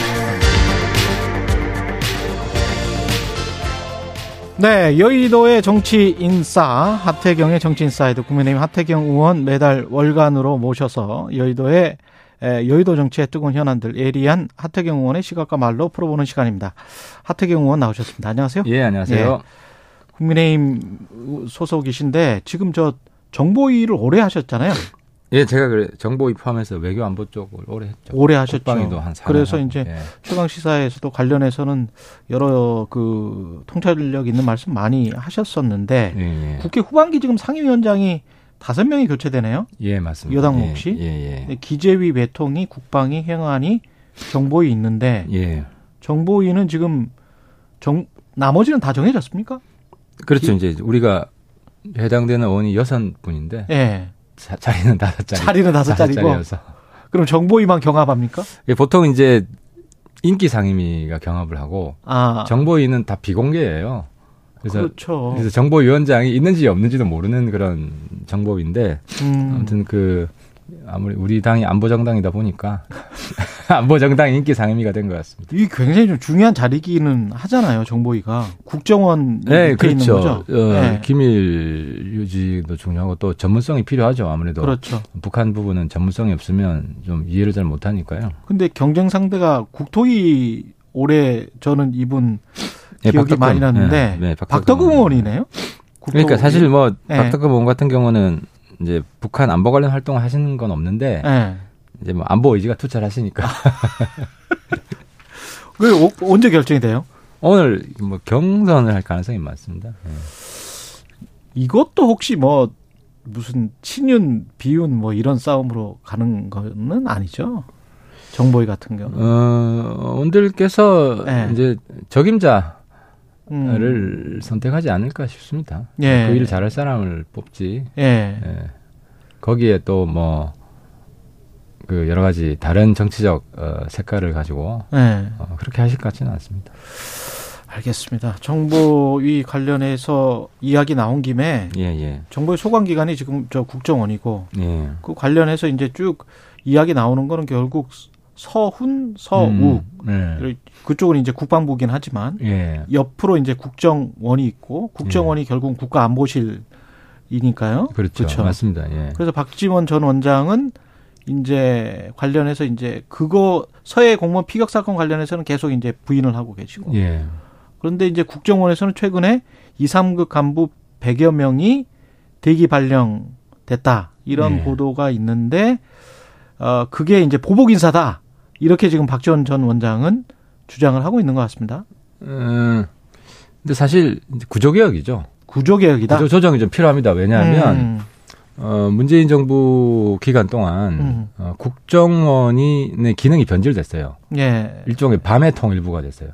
네, 여의도의 정치 인싸 하태경의 정치 inside 국민의힘 하태경 의원 매달 월간으로 모셔서 여의도의 에, 여의도 정치의 뜨거운 현안들 예리한 하태경 의원의 시각과 말로 풀어보는 시간입니다. 하태경 의원 나오셨습니다. 안녕하세요. 예, 안녕하세요. 국민의힘 소속이신데 지금 저 정보위를 오래 하셨잖아요. 예, 제가 그래 정보위 포함해서 외교 안보 쪽을 오래 했죠. 오래 하셨죠. 한 4년 그래서 하고, 이제 예. 최강 시사에서도 관련해서는 여러 그 통찰력 있는 말씀 많이 하셨었는데 예, 예. 국회 후반기 지금 상임위원장이 다섯 명이 교체되네요. 예, 맞습니다. 여당 예, 몫이? 예, 예. 기재위, 외통위, 국방위, 행안위, 정보위 있는데 예. 정보위는 지금 정 나머지는 다 정해졌습니까? 그렇죠. 이제 우리가 해당되는 의원이 여섯 분인데 예. 자, 자리는 다섯 자리. 자리는 다섯 자리고. 그럼 정보위만 경합합니까? 예, 보통 이제 인기 상임위가 경합을 하고 아, 정보위는 다 비공개예요. 그래서 그렇죠. 그래서 정보위원장이 있는지 없는지도 모르는 그런 정보위인데 음, 아무튼 그 아무리 우리 당이 안보 정당이다 보니까 <laughs> 안보 정당 인기 상임위가 된 것 같습니다. 이게 굉장히 좀 중요한 자리기는 하잖아요. 정보위가 국정원 네, 그렇죠. 거죠. 어, 네. 기밀 유지도 중요하고 또 전문성이 필요하죠. 아무래도 그렇죠. 북한 부분은 전문성이 없으면 좀 이해를 잘 못하니까요. 근데 경쟁 상대가 국토위 올해 저는 이분 예, 기억이 박덕금. 많이 났는데 네, 네, 박덕금 의원이네요. 그러니까 국토위. 사실 뭐 네. 박덕금 의원 같은 경우는 이제 북한 안보 관련 활동을 하시는 건 없는데 예. 이제 뭐 안보 의지가 투철하시니까 <laughs> 그 오- 언제 결정이 돼요? 오늘 뭐 경선을 할 가능성이 많습니다. 예. 이것도 혹시 뭐 무슨 친윤 비윤 뭐 이런 싸움으로 가는 거는 아니죠. 정보위 같은 경우. 어, 원들께서 네. 이제 적임자 음. 선택하지 않을까 싶습니다. 예. 그 일을 잘할 사람을 뽑지. 예. 예. 거기에 또 뭐 그 여러 가지 다른 정치적 어, 색깔을 가지고 예. 어, 그렇게 하실 것 같지는 않습니다. 알겠습니다. 정보위 관련해서 이야기 나온 김에 예, 예. 정보의 소관 기관이 지금 저 국정원이고 예. 그 관련해서 이제 쭉 이야기 나오는 거는 결국 서훈, 서우 음, 예. 그쪽은 이제 국방부긴 하지만 예. 옆으로 이제 국정원이 있고 국정원이 결국 국가안보실이니까요. 그렇죠. 그렇죠. 맞습니다. 예. 그래서 박지원 전 원장은 이제 관련해서 이제 그거 서해 공무원 피격 사건 관련해서는 계속 이제 부인을 하고 계시고 예. 그런데 이제 국정원에서는 최근에 2, 3급 간부 100여 명이 대기 발령됐다. 이런 네. 보도가 있는데 어 그게 이제 보복 인사다. 이렇게 지금 박지원 전 원장은 주장을 하고 있는 것 같습니다. 음, 근데 사실 구조개혁이죠. 구조 개혁이다. 구조 조정이 좀 필요합니다. 왜냐하면 음, 어, 문재인 정부 기간 동안 음. 어, 국정원이 내 기능이 변질됐어요. 예. 일종의 밤의 통일부가 됐어요.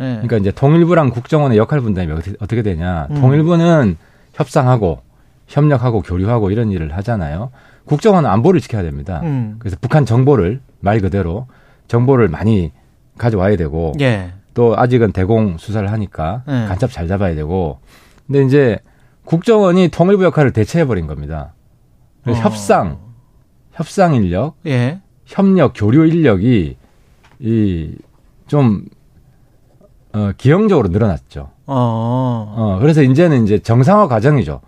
예. 그러니까 이제 통일부랑 국정원의 역할 분담이 어떻게, 어떻게 되냐? 음. 통일부는 협상하고 협력하고 교류하고 이런 일을 하잖아요. 국정원은 안보를 지켜야 됩니다. 음. 그래서 북한 정보를 말 그대로 정보를 많이 가져와야 되고 예. 또 아직은 대공 수사를 하니까 네. 간첩 잘 잡아야 되고 근데 이제 국정원이 통일부 역할을 대체해 버린 겁니다. 어. 협상, 협상 인력, 예. 협력, 교류 인력이 이좀 어, 기형적으로 늘어났죠. 어. 어, 그래서 이제는 이제 정상화 과정이죠.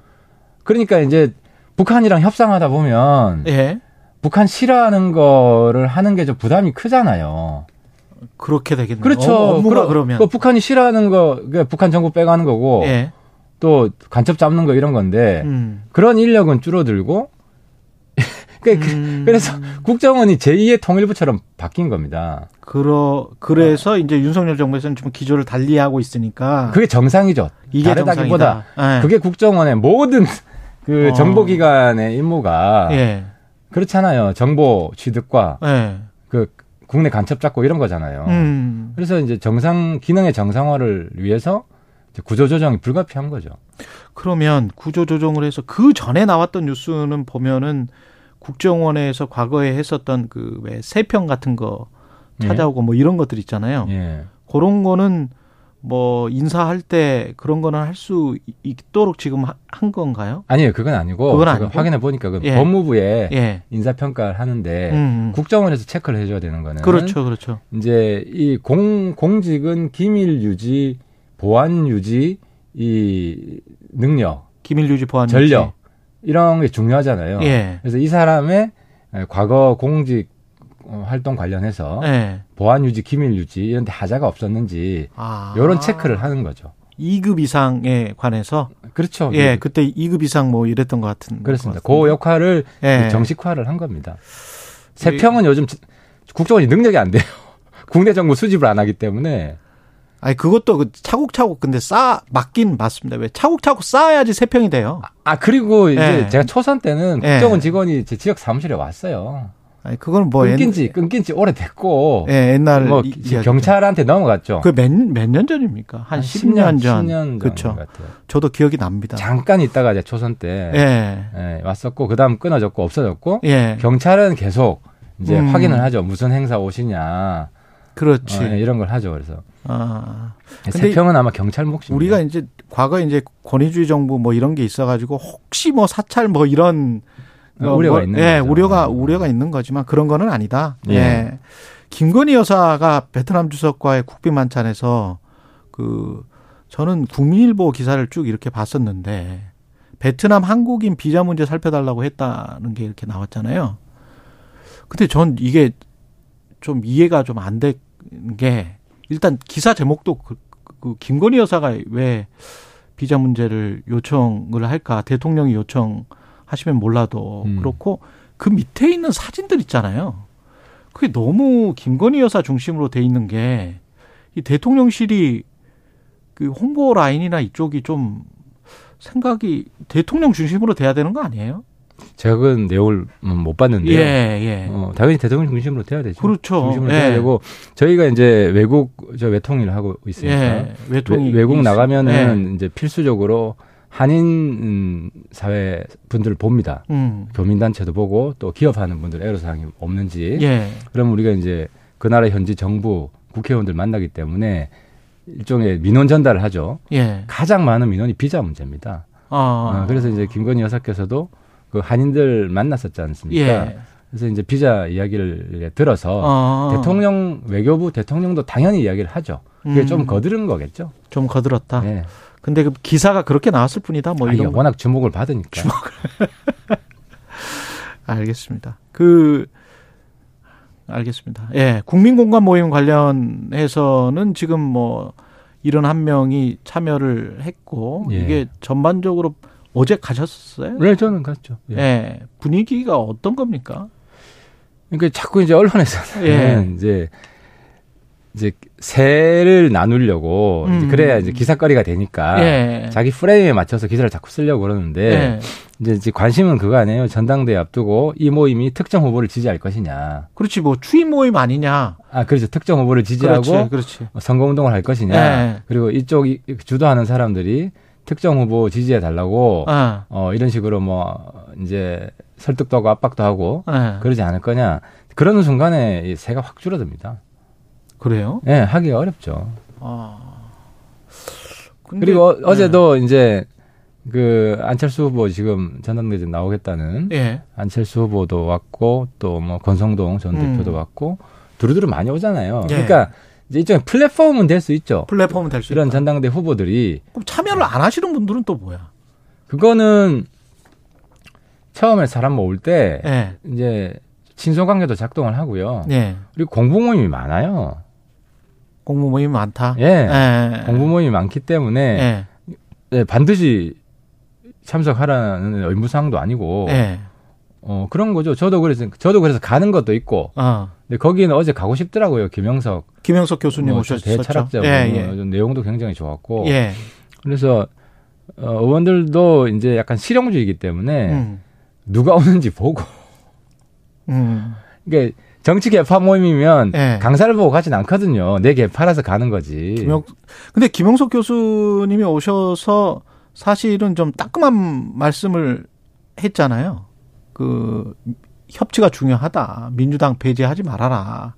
그러니까 이제 북한이랑 협상하다 보면 예. 북한 싫어하는 거를 하는 게 좀 부담이 크잖아요. 그렇게 되겠네요. 그렇죠. 어, 그러- 그러면. 그 북한이 싫어하는 거, 그 북한 정부 빼가는 거고, 예. 또 간첩 잡는 거 이런 건데, 음. 그런 인력은 줄어들고, <laughs> 그- 그- 음. 그래서 국정원이 제2의 통일부처럼 바뀐 겁니다. 그러 그래서 이제 윤석열 정부에서는 좀 기조를 달리하고 있으니까 그게 정상이죠. 이게 다르다기보다 정상이다. 예. 그게 국정원의 모든 그 어. 정보기관의 임무가 예. 그렇잖아요. 정보 취득과 예. 그 국내 간첩 잡고 이런 거잖아요. 음. 그래서 이제 정상 기능의 정상화를 위해서 이제 구조 조정이 불가피한 거죠. 그러면 구조 조정을 해서 그 전에 나왔던 뉴스는 보면은 국정원에서 과거에 했었던 그 왜 세평 같은 거 찾아오고 뭐 이런 것들 있잖아요. 예. 그런 거는 뭐 인사할 때 그런 거는 할 수 있도록 지금 하- 한 건가요? 아니에요. 그건 아니고 그건 제가 아니고? 확인해 보니까 그 예. 법무부에 예. 인사 평가를 하는데 음, 음. 국정원에서 체크를 해줘야 되는 거는 그렇죠, 그렇죠. 이제 이 공 공직은 기밀 유지, 보안 유지, 이 능력, 기밀 유지 보안 유지. 전력 이런 게 중요하잖아요. 예. 그래서 이 사람의 과거 공직 어, 활동 관련해서 예. 보안 유지, 기밀 유지 이런 데 하자가 없었는지 아. 이런 체크를 하는 거죠. 2급 이상에 관해서 그렇죠. 예, 그때 2급 이상 뭐 이랬던 것 같은 그렇습니다. 그 역할을 예. 정식화를 한 겁니다. 세평은 요즘 국정원이 능력이 안 돼요. <laughs> 국내 정부 수집을 안 하기 때문에 아니 그것도 그 차곡차곡 근데 쌓 맞긴 맞습니다. 왜 차곡차곡 쌓아야지 세 평이 돼요. 아 그리고 이제 예. 제가 초선 때는 예. 국정원 직원이 제 지역 사무실에 왔어요. 아니 그거는 뭐 끊긴 옛- 지 끊긴 지 오래됐고 예, 옛날 뭐 이-. 경찰한테 넘어갔죠. 그 몇 몇 년 전입니까? 한 10년, 전. 10년 그렇죠. 저도 기억이 납니다. 잠깐 있다가 제 초선 때 예. 예, 왔었고 그다음 끊어졌고 없어졌고 예. 경찰은 계속 이제 음. 확인을 하죠. 무슨 행사 오시냐 그렇지. 어, 예, 이런 걸 하죠. 그래서 아. 세평은 아마 경찰 몫입니다. 우리가 이제 과거에 이제 권위주의 정부 뭐 이런 게 있어가지고 혹시 뭐 사찰 뭐 이런 아, 어, 우려가 뭐, 있는 예, 거죠. 우려가 우려가 있는 거지만 그런 거는 아니다. 예. 예. 김건희 여사가 베트남 주석과의 국빈 만찬에서 그 저는 국민일보 기사를 쭉 이렇게 봤었는데 베트남 한국인 비자 문제 살펴달라고 했다는 게 이렇게 나왔잖아요. 근데 전 이게 좀 이해가 좀 안 된 게 일단 기사 제목도 그, 그 김건희 여사가 왜 비자 문제를 요청을 할까 대통령이 요청 하시면 몰라도 음. 그렇고 그 밑에 있는 사진들 있잖아요. 그게 너무 김건희 여사 중심으로 돼 있는 게 이 대통령실이 그 홍보 라인이나 이쪽이 좀 생각이 대통령 중심으로 돼야 되는 거 아니에요? 제가 그 내용을 음, 못 봤는데요. 예, 예. 어, 당연히 대통령 중심으로 돼야 되죠. 그렇죠. 중심으로 예. 돼야 되고 저희가 이제 외국 저 외통일을 하고 있으니까 예, 외통이 외, 국 있- 나가면은 이제 필수적으로 한인 음, 사회 분들을 봅니다. 예. 음. 교민단체도 보고 또 기업하는 분들 애로사항이 없는지. 예. 그럼 우리가 이제 그 나라 현지 정부 국회의원들 만나기 때문에 일종의 민원 전달을 하죠. 예. 가장 많은 민원이 비자 문제입니다. 아. 어, 그래서 이제 김건희 여사께서도 그 한인들 만났었지 않습니까? 예. 그래서 이제 비자 이야기를 들어서 어. 대통령 외교부 대통령도 당연히 이야기를 하죠. 그게 음. 좀 거드른 거겠죠. 좀 거들었다. 네. 근데 그 기사가 그렇게 나왔을 뿐이다. 뭐 아니, 이런 거. 워낙 주목을 받으니까. <laughs> 알겠습니다. 그 알겠습니다. 예, 국민공감 모임 관련해서는 지금 뭐 이런 한 명이 참여를 했고 예. 이게 전반적으로 어제 가셨어요? 네, 저는 갔죠. 예. 예. 분위기가 어떤 겁니까? 그러니까 자꾸 이제 언론에서는 예. 이제 이제 세를 나누려고 이제 음. 그래야 이제 기사거리가 되니까 예. 자기 프레임에 맞춰서 기사를 자꾸 쓰려고 그러는데 예. 이제, 이제 관심은 그거 아니에요. 전당대회 앞두고 이 모임이 특정 후보를 지지할 것이냐. 그렇지 뭐 추임 모임 아니냐? 아, 그렇죠. 특정 후보를 지지하고 그렇지, 그렇지. 선거 운동을 할 것이냐. 예. 그리고 이쪽 이- 주도하는 사람들이 특정 후보 지지해 달라고 아, 어, 이런 식으로 뭐 이제 설득도 하고 압박도 하고 예. 그러지 않을 거냐. 그러는 순간에 이 새가 확 줄어듭니다. 그래요? 예, 하기가 어렵죠. 아. 근데- 그리고 어- 예. 어제도 이제 그 안철수 후보 지금 전당대회 나오겠다는 예. 안철수 후보도 왔고 또 뭐 권성동 전 음. 대표도 왔고 두루두루 많이 오잖아요. 예. 그러니까 이제 일종의 플랫폼은 될 수 있죠. 플랫폼은 될수 이런 있다. 전당대 후보들이 그럼 참여를 안 하시는 분들은 또 뭐야? 그거는 처음에 사람 모을 때 예. 이제 친소 관계도 작동을 하고요. 예. 그리고 공부 모임이 많아요. 공무 모임이 많다. 예. 예. 공부 모임이 많기 때문에 예. 네, 반드시 참석하라는 의무사항도 아니고 예. 어, 그런 거죠. 저도 그래서 저도 그래서 가는 것도 있고. 어. 근데 거기는 어제 가고 싶더라고요. 김영석 김영석 교수님 뭐 오셨었죠. 대철학자 예, 분. 예. 어, 좀 내용도 굉장히 좋았고. 예. 그래서 어, 의원들도 이제 약간 실용주의이기 때문에 음. 누가 오는지 보고. 음. 이게 <laughs> 정치 개파 모임이면 예. 강사를 보고 가진 않거든요. 내 개파라서 가는 거지. 김영 근데 김영석 교수님이 오셔서 사실은 좀 따끔한 말씀을 했잖아요. 그 협치가 중요하다. 민주당 배제하지 말아라.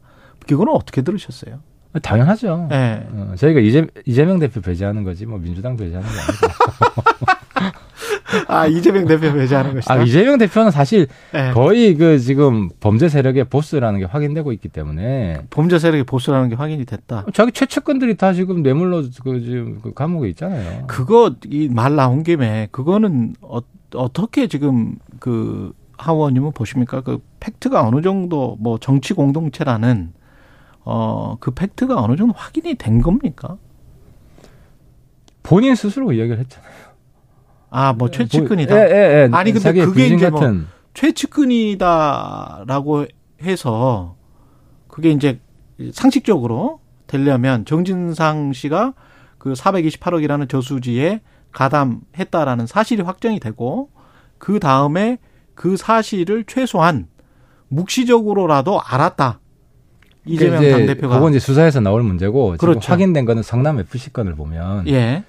그거는 어떻게 들으셨어요? 당연하죠. 예. 어, 저희가 이재, 이재명 대표 배제하는 거지 뭐 민주당 배제하는 게 아니고. <laughs> 아 이재명 대표 배제하는 것이다. 아, 이재명 대표는 사실 예. 거의 그 지금 범죄 세력의 보스라는 게 확인되고 있기 때문에 범죄 세력의 보수라는 게 확인이 됐다. 자기 최측근들이 다 지금 뇌물로 그 지금 그 감옥에 있잖아요. 그거 이 말 나온 김에 그거는 어, 어떻게 지금 그 하원님은 보십니까? 그 팩트가 어느 정도 뭐 정치 공동체라는 어 그 팩트가 어느 정도 확인이 된 겁니까? 본인 스스로 이야기를 했잖아요. 아 뭐 최측근이다. 예, 예, 예. 아니, 근데 그게 이제 뭐 같은 최측근이다라고 해서 그게 이제 상식적으로 되려면 정진상 씨가 그 428억이라는 저수지에 가담했다라는 사실이 확정이 되고 그 다음에 그 사실을 최소한 묵시적으로라도 알았다. 이재명 그러니까 당대표가 그건 이제 수사에서 나올 문제고 지금 그렇죠. 확인된 거는 성남 FC 건을 보면 예.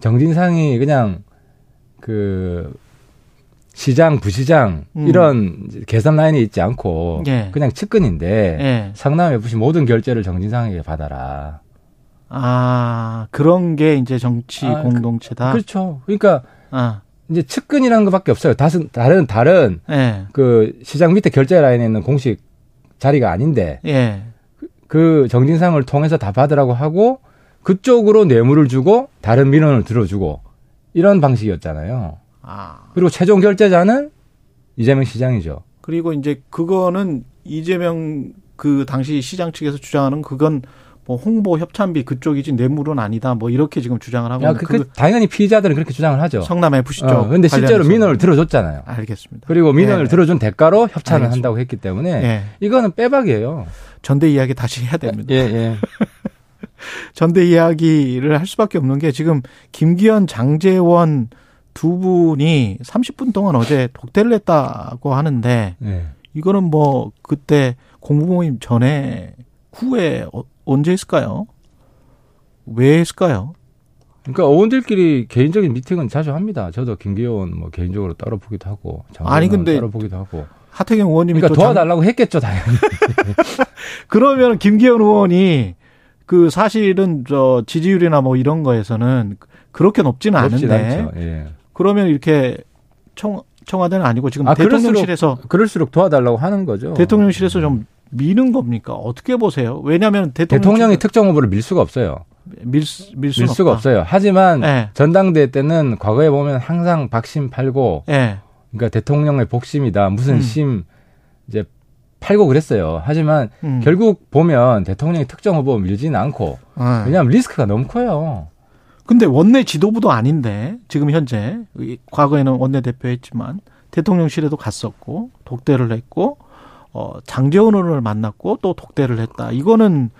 정진상이 그냥 그 시장 부시장 음. 이런 계산 라인이 있지 않고 예. 그냥 측근인데 예. 성남 FC 모든 결제를 정진상에게 받아라. 아, 그런 게 이제 정치 아, 그- 공동체다. 그 렇죠. 그러니까 아, 이제 측근이라는 것밖에 없어요. 다른 다른 다른 예. 그 시장 밑에 결제 라인에 있는 공식 자리가 아닌데 예. 그 정진상을 통해서 다 받으라고 하고 그쪽으로 뇌물을 주고 다른 민원을 들어주고 이런 방식이었잖아요. 아. 그리고 최종 결제자는 이재명 시장이죠. 그리고 이제 그거는 이재명 그 당시 시장 측에서 주장하는 그건 뭐 홍보 협찬비 그쪽이지 뇌물은 아니다. 뭐 이렇게 지금 주장을 하고 야, 있는 그, 그 당연히 피의자들은 그렇게 주장을 하죠. 성남 FC 쪽. 어, 근데 실제로. 민원을 들어줬잖아요. 알겠습니다. 그리고 민원을 예. 들어준 대가로 협찬을 알겠습니다. 한다고 했기 때문에 예. 이거는 빼박이에요. 전대 이야기 다시 해야 됩니다. 예, 예. <laughs> <laughs> 전대 이야기를 할 수밖에 없는 게 지금 김기현, 장재원 두 분이 30분 동안 어제 독대를 했다고 하는데 네. 이거는 뭐 그때 공부 모임 전에 후에 어- 언제 했을까요? 왜 했을까요? 그러니까 의원들끼리 개인적인 미팅은 자주 합니다. 저도 김기현 뭐 개인적으로 따로 보기도 하고 아니, 근데 따로 보기도 하고. 하태경 의원님이 그러니까 또 장- 도와달라고 했겠죠, 당연히. <laughs> 그러면 김기현 의원이 그 사실은 저 지지율이나 뭐 이런 거에서는 그렇게 높지는 없진 않은데. 예. 그러면 이렇게 청 청와대는 아니고 지금 아, 대통령실에서 그럴수록 도와달라고 하는 거죠. 대통령실에서 좀 미는 겁니까? 어떻게 보세요? 왜냐하면 대통령 대통령이 특정 후보를 밀 수가 없어요. 밀, 수- 밀밀 수가 없다. 없어요. 하지만 예. 전당대회 때는 과거에 보면 항상 박심 팔고 예. 그러니까 대통령의 복심이다. 무슨 음. 심 이제 팔고 그랬어요. 하지만 음. 결국 보면 대통령이 특정 후보 밀지는 않고 예. 왜냐하면 리스크가 너무 커요. 근데 원내 지도부도 아닌데 지금 현재 이- 과거에는 원내 대표했지만 대통령실에도 갔었고 독대를 했고 어 장재원 의원을 만났고 또 독대를 했다. 이거는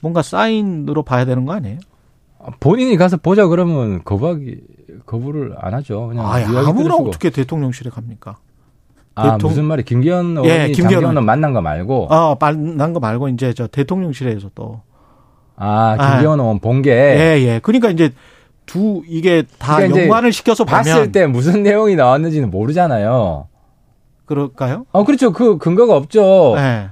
뭔가 사인으로 봐야 되는 거 아니에요? 본인이 가서 보자 그러면 거부하기 거부를 안 하죠. 그냥 아, 아무나. 어떻게 대통령실에 갑니까? 아 대통- 무슨 말이 김기현 예, 의원이 김기현 장기현 의원. 의원 만난 거 말고 아, 만난 거 말고 이제 저 대통령실에서 또 아 김기현 의원 본 게 예, 예. 그러니까 이제 두 이게 다 그러니까 연관을 시켜서 봤을 때 무슨 내용이 나왔는지는 모르잖아요. 그럴까요? 아 그렇죠. 그 근거가 없죠. 예.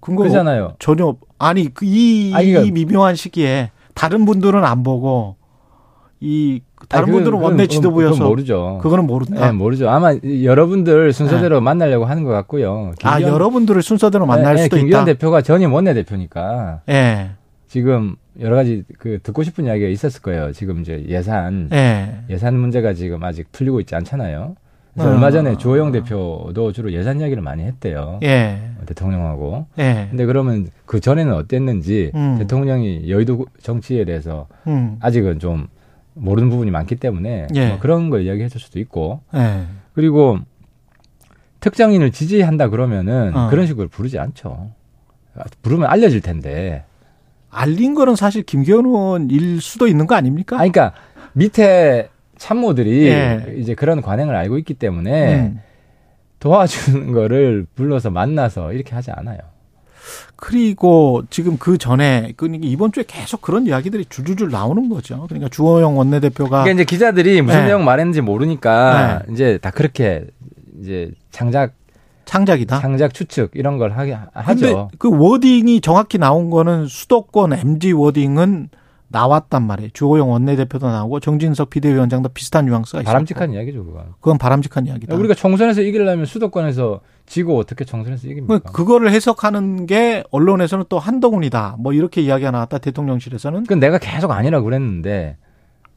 근거 그러잖아요. 전혀 없- 아니 그 이 아니, 그러니까- 미묘한 시기에 다른 분들은 안 보고 이 다른 아니, 그건- 분들은 원내 지도부여서 그건 모르죠. 그거는 모른다. 네, 모르죠. 아마 여러분들 순서대로 만나려고 하는 것 같고요. 아 김기현- 여러분들을 순서대로 만날 네, 수도 김기현 있다. 대표가 전임 원내 대표니까 예, 지금 여러 가지 그 듣고 싶은 이야기가 있었을 거예요. 지금 이제 예산 예. 예산 문제가 지금 아직 풀리고 있지 않잖아요. 그래서 아. 얼마 전에 주호영 대표도 주로 예산 이야기를 많이 했대요. 예, 대통령하고. 예. 근데 그러면 그 전에는 어땠는지 음. 대통령이 여의도 정치에 대해서 음, 아직은 좀 모르는 부분이 많기 때문에 예. 뭐 그런 걸 이야기해 줄 수도 있고 예. 그리고 특정인을 지지한다 그러면은 어. 그런 식으로 부르지 않죠. 아, 부르면 알려질 텐데. 알린 거는 사실 김기현 의원일 수도 있는 거 아닙니까? 아, 그러니까 밑에 참모들이 예. 이제 그런 관행을 알고 있기 때문에 음. 도와주는 거를 불러서 만나서 이렇게 하지 않아요. 그리고 지금 그 전에 그러니까 이번 주에 계속 그런 이야기들이 줄줄줄 나오는 거죠. 그러니까 주호영 원내대표가 그러니까 이제 기자들이 무슨 네. 내용 말했는지 모르니까 이제 다 그렇게 이제 창작 창작이다. 창작 추측 이런 걸 하게 아. 근데 하죠. 그 워딩이 정확히 나온 거는 수도권 MG 워딩은 나왔단 말이에요. 주호영 원내대표도 나오고 정진석 비대위원장도 비슷한 뉘앙스가 있어요. 바람직한 이야기죠, 그건. 그건 바람직한 이야기다. 우리가 총선에서 이기려면 수도권에서 지고 어떻게 총선에서 이깁니까? 그- 그거를 해석하는 게 언론에서는 또 한동훈이다. 뭐 이렇게 이야기가 나왔다. 대통령실에서는 그건 내가 계속 아니라고 그랬는데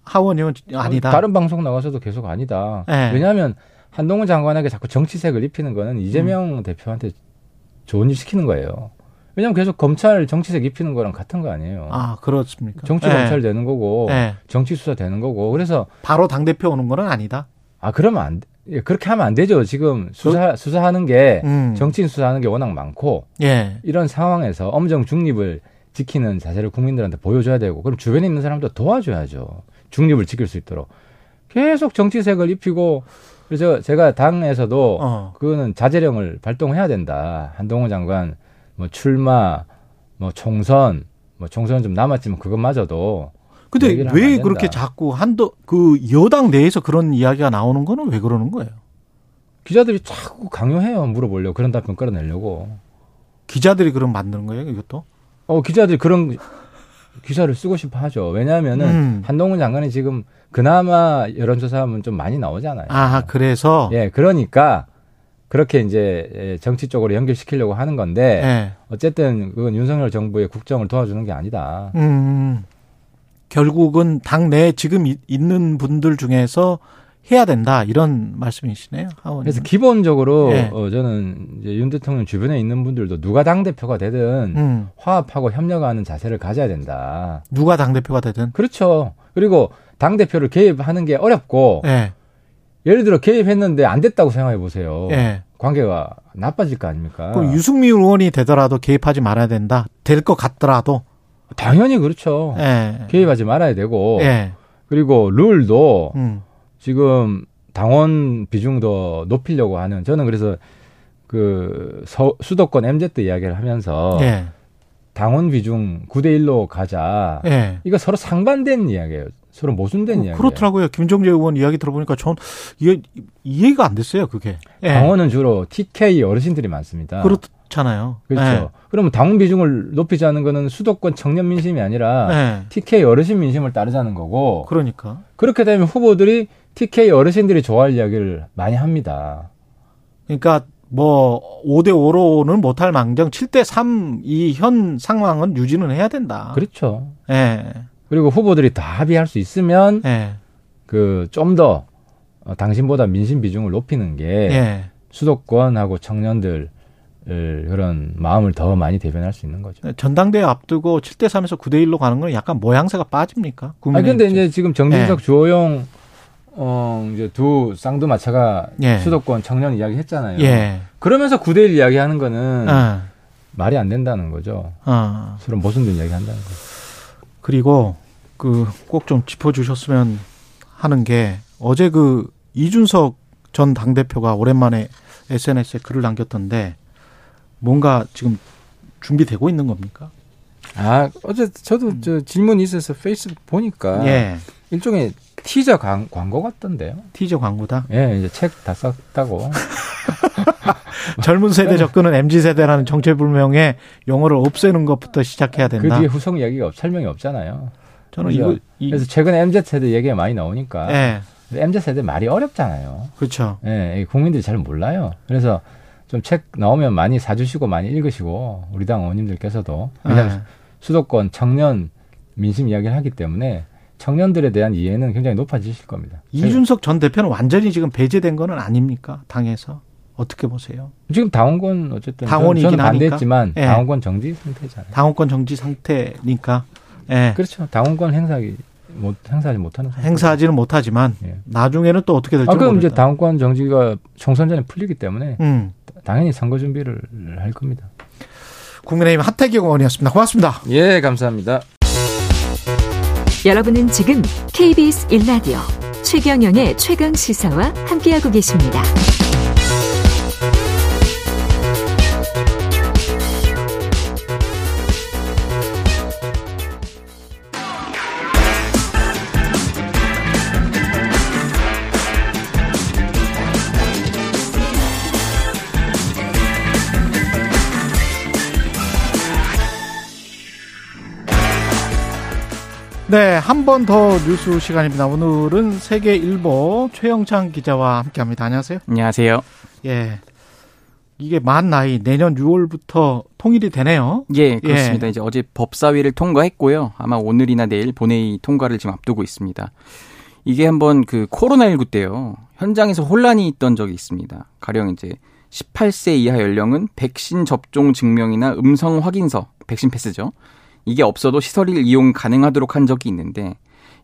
하원 의원 아니다. 다른 방송 나가서도 계속 아니다. 네. 왜냐하면 한동훈 장관에게 자꾸 정치색을 입히는 거는 이재명 음. 대표한테 좋은 일 시키는 거예요. 왜냐하면 계속 검찰 정치색 입히는 거랑 같은 거 아니에요. 아 그렇습니까? 정치 예. 검찰 되는 거고 예. 정치 수사 되는 거고 그래서 바로 당 대표 오는 거는 아니다. 아 그러면 안 돼. 예, 그렇게 하면 안 되죠. 지금 수사 수사하는 게 음. 정치인 수사하는 게 워낙 많고 예. 이런 상황에서 엄정 중립을 지키는 자세를 국민들한테 보여줘야 되고 그럼 주변에 있는 사람도 도와줘야죠. 중립을 지킬 수 있도록 계속 정치색을 입히고 그래서 제가 당에서도 어. 그거는 자제령을 발동해야 된다. 한동훈 장관 뭐 출마 뭐 총선 뭐 총선 좀 남았지만 그것마저도 근데 왜. 그렇게 자꾸 한도 그 여당 내에서 그런 이야기가 나오는 거는 왜 그러는 거예요? 기자들이 자꾸 강요해요. 물어보려고 그런 답변 끌어내려고. 기자들이 그럼 만드는 거예요, 이것도? 어 기자들이 그런 기사를 쓰고 싶어 하죠. 왜냐하면은 음. 한동훈 장관이 지금 그나마 여론조사하면 좀 많이 나오잖아요. 아, 그래서 예, 그러니까 그렇게 이제 예, 정치 쪽으로 연결시키려고 하는 건데 예. 어쨌든 그건 윤석열 정부의 국정을 도와주는 게 아니다. 음. 결국은 당 내에 지금 이- 있는 분들 중에서 해야 된다 이런 말씀이시네요, 하원님. 그래서 기본적으로 예. 어, 저는 이제 윤 대통령 주변에 있는 분들도 누가 당 대표가 되든 음. 화합하고 협력하는 자세를 가져야 된다. 누가 당 대표가 되든. 그렇죠. 그리고 당 대표를 개입하는 게 어렵고 예. 예를 들어 개입했는데 안 됐다고 생각해 보세요. 예. 관계가 나빠질 거 아닙니까? 그럼 유승민 의원이 되더라도 개입하지 말아야 된다. 될 것 같더라도. 당연히 그렇죠. 예. 개입하지 말아야 되고 예. 그리고 룰도 음. 지금 당원 비중도 높이려고 하는 저는 그래서 그 서, 수도권 MZ 이야기를 하면서 예. 당원 비중 9대 1로 가자. 예. 이거 서로 상반된 이야기예요. 서로 모순된 어, 이야기예요. 그렇더라고요. 김종재 의원 이야기 들어보니까 전 이해, 이해가 안 됐어요, 그게. 예. 당원은 주로 TK 어르신들이 많습니다. 그렇잖아요. 그렇죠. 그러면 당원 비중을 높이자는 거는 수도권 청년 민심이 아니라 예. 예. TK 어르신 민심을 따르자는 거고 그러니까. 그렇게 되면 후보들이 TK 어르신들이 좋아할 이야기를 많이 합니다. 그러니까 뭐 5대 5로는 못할 망정 7대 3 이 현 상황은 유지는 해야 된다. 그렇죠. 예. 그리고 후보들이 다 합의할 수 있으면 예. 그좀 더 당신보다 민심 비중을 높이는 게 예. 수도권하고 청년들 그런 마음을 더 많이 대변할 수 있는 거죠. 전당대회 앞두고 7대 3에서 9대 1로 가는 건 약간 모양새가 빠집니까? 아 근데 이제 지금 정진석 예. 주호영 어 이제 두 쌍두마차가 예. 수도권 청년 이야기 했잖아요. 예. 그러면서 9대 1 이야기 하는 거는 어. 말이 안 된다는 거죠. 어. 서로 모순된 이야기 한다는 거죠. 그리고 그 꼭 좀 짚어주셨으면 하는 게 어제 그 이준석 전 당대표가 오랜만에 SNS에 글을 남겼던데 뭔가 지금 준비되고 있는 겁니까? 아 어제 저도 저 질문이 있어서 페이스북 보니까 예. 일종의 티저 광, 광고 같던데요. 티저 광고다. 예, 이제 책 다 썼다고. <laughs> 젊은 세대 접근은 MZ 세대라는 정체불명의 용어를 없애는 것부터 시작해야 그 된다. 뒤에 후속 없, 설명이 없잖아요. 저는 이거 이, 그래서 최근에 MZ 세대 얘기가 많이 나오니까 예. MZ 세대 말이 어렵잖아요. 그렇죠. 예, 이 국민들이 잘 몰라요. 그래서 좀 책 나오면 많이 사주시고 많이 읽으시고 우리 당 의원님들께서도 왜냐하면 예. 수도권 청년 민심 이야기를 하기 때문에 청년들에 대한 이해는 굉장히 높아지실 겁니다. 이준석 전 대표는 완전히 지금 배제된 거는 아닙니까? 당에서 어떻게 보세요? 지금 당원권 어쨌든 당원이긴 저는 반대했지만. 예. 당원권 정지 상태잖아요. 당원권 정지 상태니까 예. 그렇죠. 당원권 행사하기 못 행사하지 못하는 상태. 행사하지는 못하지만 예. 나중에는 또 어떻게 될지 아, 그럼 이제 모르겠다. 당원권 정지가 총선 전에 풀리기 때문에 음. 당연히 선거 준비를 할 겁니다. 국민의힘 하태경 의원이었습니다. 고맙습니다. 예, 감사합니다. 여러분은 지금 KBS 1라디오 최경영의 최강 시사와 함께하고 계십니다. 네, 한 번 더 뉴스 시간입니다. 오늘은 세계 일보 최영창 기자와 함께합니다. 안녕하세요. 안녕하세요. 예. 이게 만 나이 내년 6월부터 통일이 되네요. 예, 그렇습니다. 이제 어제 법사위를 통과했고요. 아마 오늘이나 내일 본회의 통과를 지금 앞두고 있습니다. 이게 한번 그 코로나19 때요. 현장에서 혼란이 있던 적이 있습니다. 가령 이제 18세 이하 연령은 백신 접종 증명이나 음성 확인서, 백신 패스죠. 이게 없어도 시설을 이용 가능하도록 한 적이 있는데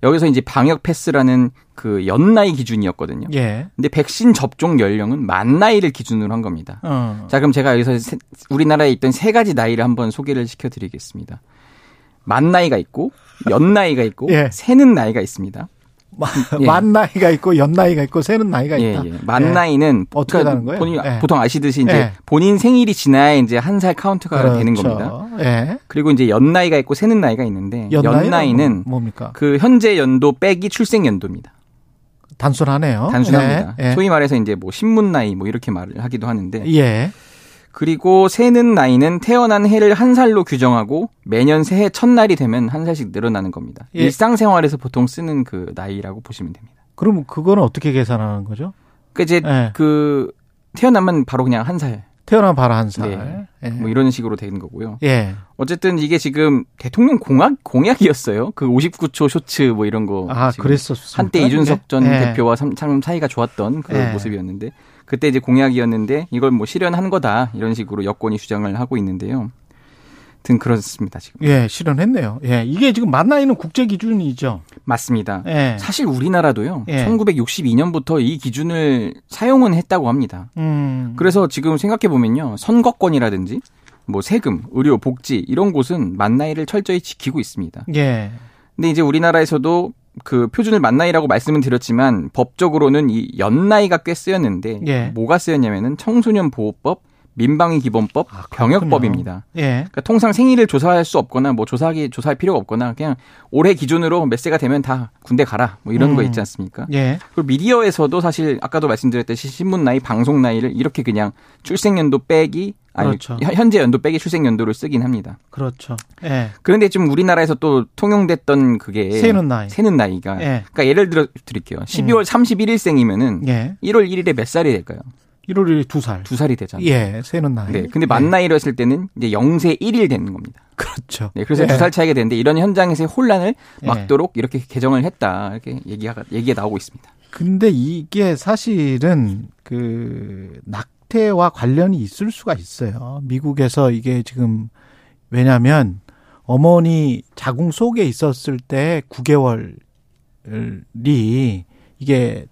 여기서 이제 방역 패스라는 그 연나이 기준이었거든요. 예. 근데 백신 접종 연령은 만 나이를 기준으로 한 겁니다. 어. 자, 그럼 제가 여기서 세- 우리나라에 있던 세 가지 나이를 한번 소개를 시켜드리겠습니다. 만 나이가 있고, 연 나이가 있고, 예. 세는 나이가 있습니다. 예. 만 나이가 있고 연 나이가 있고 세는 나이가 예, 있다. 예. 만 예. 나이는 어떻게 되는 거예요? 본인 예. 보통 아시듯이 이제 예. 본인 생일이 지나야 이제 한 살 카운트가 되는 겁니다. 그렇죠. 예. 그리고 이제 연 나이가 있고 세는 나이가 있는데 연 연, 나이는 나이는 뭐- 뭡니까? 그 현재 연도 빼기 출생 연도입니다. 단순하네요. 단순합니다. 예. 소위 말해서 이제 뭐 신문 나이 뭐 이렇게 말을 하기도 하는데 예. 그리고 새는 나이는 태어난 해를 한 살로 규정하고 매년 새해 첫날이 되면 한 살씩 늘어나는 겁니다. 예. 일상생활에서 보통 쓰는 그 나이라고 보시면 됩니다. 그럼 그거는 어떻게 계산하는 거죠? 그 이제 예. 그 태어나면 바로 그냥 한 살. 태어난 바로 한 살. 네. 예. 뭐 이런 식으로 되는 거고요. 예. 어쨌든 이게 지금 대통령 공약 공약이었어요. 그 59초 쇼츠 뭐 이런 거. 아, 그랬었습니까? 한때 이준석 전 예. 대표와 참, 참 사이가 좋았던 그 예. 모습이었는데 그때 이제 공약이었는데 이걸 뭐 실현한 거다 이런 식으로 여권이 주장을 하고 있는데요. 든 그렇습니다 지금. 예, 실현했네요. 예. 이게 지금 만 나이는 국제 기준이죠. 맞습니다. 예. 사실 우리나라도요. 예. 1962년부터 이 기준을 사용은 했다고 합니다. 음. 그래서 지금 생각해 보면요. 선거권이라든지 뭐 세금, 의료, 복지 이런 곳은 만 나이를 철저히 지키고 있습니다. 예. 근데 이제 우리나라에서도 그 표준을 만 나이라고 말씀은 드렸지만 법적으로는 이 연나이가 꽤 쓰였는데 예. 뭐가 쓰였냐면은 청소년 보호법, 민방위 기본법, 아, 병역법입니다. 예. 그러니까 통상 생일을 조사할 수 없거나 뭐 조사하기 조사할 필요가 없거나 그냥 올해 기준으로 몇 세가 되면 다 군대 가라 뭐 이런 음. 거 있지 않습니까? 예. 그리고 미디어에서도 사실 아까도 말씀드렸듯이 신문 나이, 방송 나이를 이렇게 그냥 출생 연도 빼기 아니 그렇죠. 현- 현재 연도 빼기 출생 연도를 쓰긴 합니다. 그렇죠. 예. 그런데 좀 우리나라에서 또 통용됐던 그게 세는 나이. 세는 나이가 예. 그러니까 예를 들어 드릴게요. 12월 31일생이면은 예. 1월 1일에 몇 살이 될까요? 1월 1일 두 살. 두 살이 되잖아요. 예, 세는 나이. 네. 근데 만 나이로 했을 때는 이제 0세 1일 되는 겁니다. 그렇죠. 네. 그래서 예. 두살 차이가 되는데 이런 현장에서의 혼란을 예. 막도록 이렇게 개정을 했다. 이렇게 얘기가 얘기가 나오고 있습니다. 근데 이게 사실은 그 낙태와 관련이 있을 수가 있어요. 미국에서 이게 지금 왜냐하면 어머니 자궁 속에 있었을 때 9개월이 이게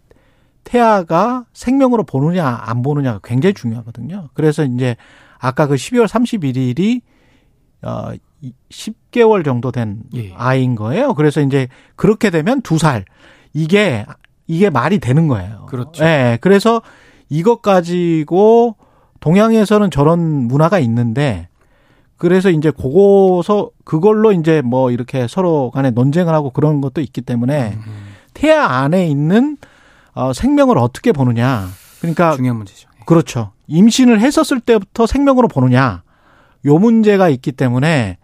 태아가 생명으로 보느냐 안 보느냐가 굉장히 중요하거든요. 그래서 이제 아까 그 12월 31일이 어 10개월 정도 된 예. 아이인 거예요. 그래서 이제 그렇게 되면 두 살 이게 이게 말이 되는 거예요. 그렇죠. 예. 그래서 이것 가지고 동양에서는 저런 문화가 있는데 그래서 이제 그거서 그걸로 이제 뭐 이렇게 서로 간에 논쟁을 하고 그런 것도 있기 때문에 음. 태아 안에 있는 어, 생명을 어떻게 보느냐. 그러니까 중요한 문제죠. 예. 그렇죠. 임신을 했었을 때부터 생명으로 보느냐. 요 문제가 있기 때문에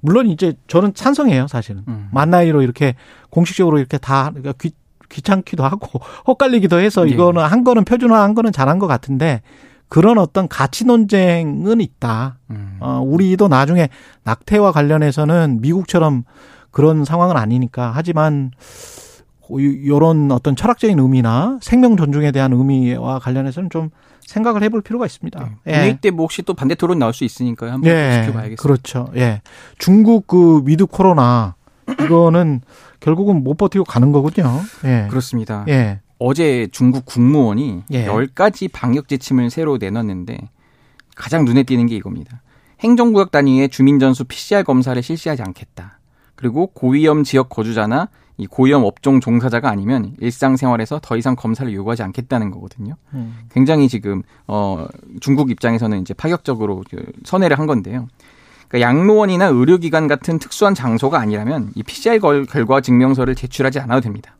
물론 이제 저는 찬성해요, 사실은. 음. 만 나이로 이렇게 공식적으로 이렇게 다 그러니까 귀, 귀찮기도 하고 <laughs> 헛갈리기도 해서 예. 이거는 한 거는 표준화한 거는 잘한 것 같은데 그런 어떤 가치 논쟁은 있다. 음. 어, 우리도 나중에 낙태와 관련해서는 미국처럼 그런 상황은 아니니까 하지만 이런 어떤 철학적인 의미나 생명 존중에 대한 의미와 관련해서는 좀 생각을 해볼 필요가 있습니다. 예. 본회의 때뭐 혹시 또 반대 토론 나올 수 있으니까요. 한번 예, 지켜봐야겠습니다. 그렇죠. 예. 중국 그 with 코로나 이거는 결국은 못 버티고 가는 거군요. 예. 그렇습니다. 예. 어제 중국 국무원이 예. 10가지 방역 지침을 새로 내놨는데 가장 눈에 띄는 게 이겁니다. 행정구역 단위의 주민전수 PCR 검사를 실시하지 않겠다. 그리고 고위험 지역 거주자나 이 고위험 업종 종사자가 아니면 일상생활에서 더 이상 검사를 요구하지 않겠다는 거거든요. 음. 굉장히 지금 어 중국 입장에서는 이제 파격적으로 그 선회를 한 건데요. 그러니까 양로원이나 의료기관 같은 특수한 장소가 아니라면 이 PCR 걸- 결과 증명서를 제출하지 않아도 됩니다.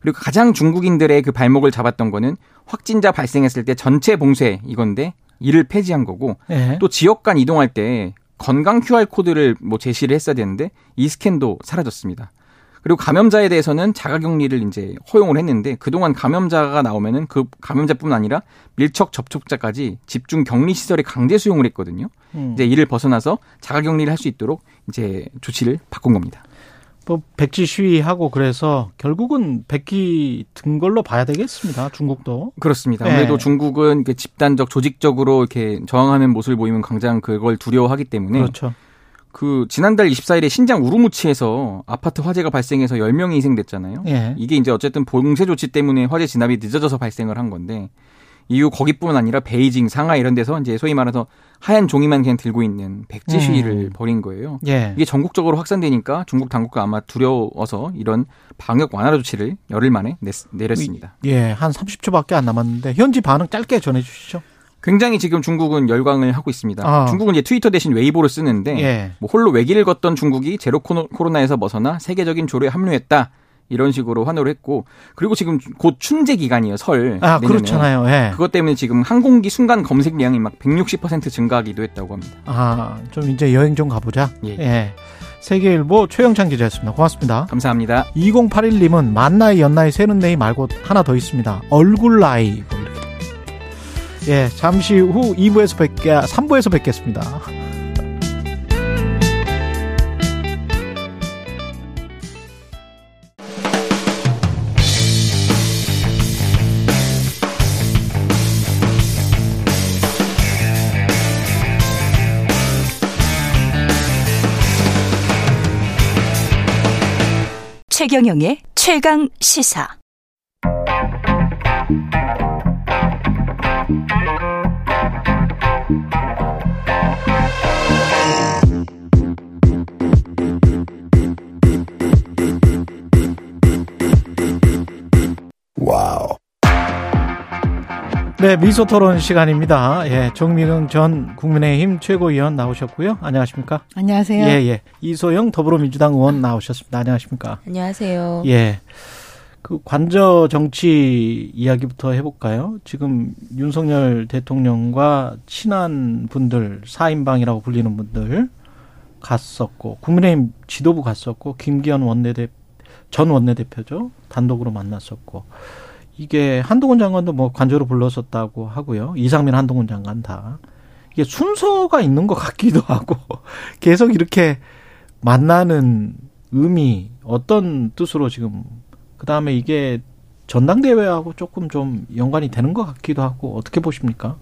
그리고 가장 중국인들의 그 발목을 잡았던 거는 확진자 발생했을 때 전체 봉쇄 이건데 이를 폐지한 거고 예. 또 지역 간 이동할 때 건강 QR 코드를 뭐 제시를 했어야 되는데 이 스캔도 사라졌습니다. 그리고 감염자에 대해서는 자가격리를 이제 허용을 했는데 그동안 감염자가 나오면은 그 감염자뿐 아니라 밀접 접촉자까지 집중 격리 시설에 강제 수용을 했거든요. 음. 이제 이를 벗어나서 자가격리를 할 수 있도록 이제 조치를 바꾼 겁니다. 뭐 백지 시위하고 그래서 결국은 백기 든 걸로 봐야 되겠습니다. 중국도. 그렇습니다. 네. 아무래도 중국은 그 집단적 조직적으로 이렇게 저항하는 모습을 보이면 강장 그걸 두려워하기 때문에 그렇죠. 그 지난달 24일에 신장 우루무치에서 아파트 화재가 발생해서 10명이 희생됐잖아요. 예. 이게 이제 어쨌든 봉쇄 조치 때문에 화재 진압이 늦어져서 발생을 한 건데 이후 거기뿐만 아니라 베이징, 상하이 이런 데서 이제 소위 말해서 하얀 종이만 그냥 들고 있는 백지 음. 시위를 벌인 거예요. 예. 이게 전국적으로 확산되니까 중국 당국가 아마 두려워서 이런 방역 완화 조치를 열흘 만에 냈, 내렸습니다. 예, 한 30초밖에 안 남았는데 현지 반응 짧게 전해 주시죠. 굉장히 지금 중국은 열광을 하고 있습니다. 아. 중국은 이제 트위터 대신 웨이보를 쓰는데 예. 뭐 홀로 외길을 걷던 중국이 제로 코로- 코로나에서 벗어나 세계적인 조류에 합류했다. 이런 식으로 환호를 했고 그리고 지금 곧 춘제 기간이에요 설 아, 내년에. 그렇잖아요. 예. 그것 때문에 지금 항공기 순간 검색량이 막 160% 증가하기도 했다고 합니다. 아, 좀 이제 여행 좀 가보자. 예. 예. 세계일보 최영찬 기자였습니다. 고맙습니다. 감사합니다. 2081님은 만 나이, 연 나이, 세는 나이 말고 하나 더 있습니다. 얼굴 나이. 예, 잠시 후 2부에서 뵙게, 3부에서 뵙겠습니다. 최경영의 최강 시사. 네, 미소 토론 시간입니다. 예, 정민웅 전 국민의힘 최고위원 나오셨고요. 안녕하십니까? 안녕하세요. 예, 예. 이소영 더불어민주당 의원 나오셨습니다. 안녕하십니까? 안녕하세요. 예. 그 관저 정치 이야기부터 해볼까요? 지금 윤석열 대통령과 친한 분들, 사인방이라고 불리는 분들 갔었고, 국민의힘 지도부 갔었고, 김기현 원내대, 전 원내대표죠. 단독으로 만났었고, 이게 한동훈 장관도 뭐 관저로 불렀었다고 하고요. 이상민 한동훈 장관 다. 이게 순서가 있는 것 같기도 하고, <laughs> 계속 이렇게 만나는 의미, 어떤 뜻으로 지금 그 다음에 이게 전당대회하고 조금 좀 연관이 되는 것 같기도 하고 어떻게 보십니까?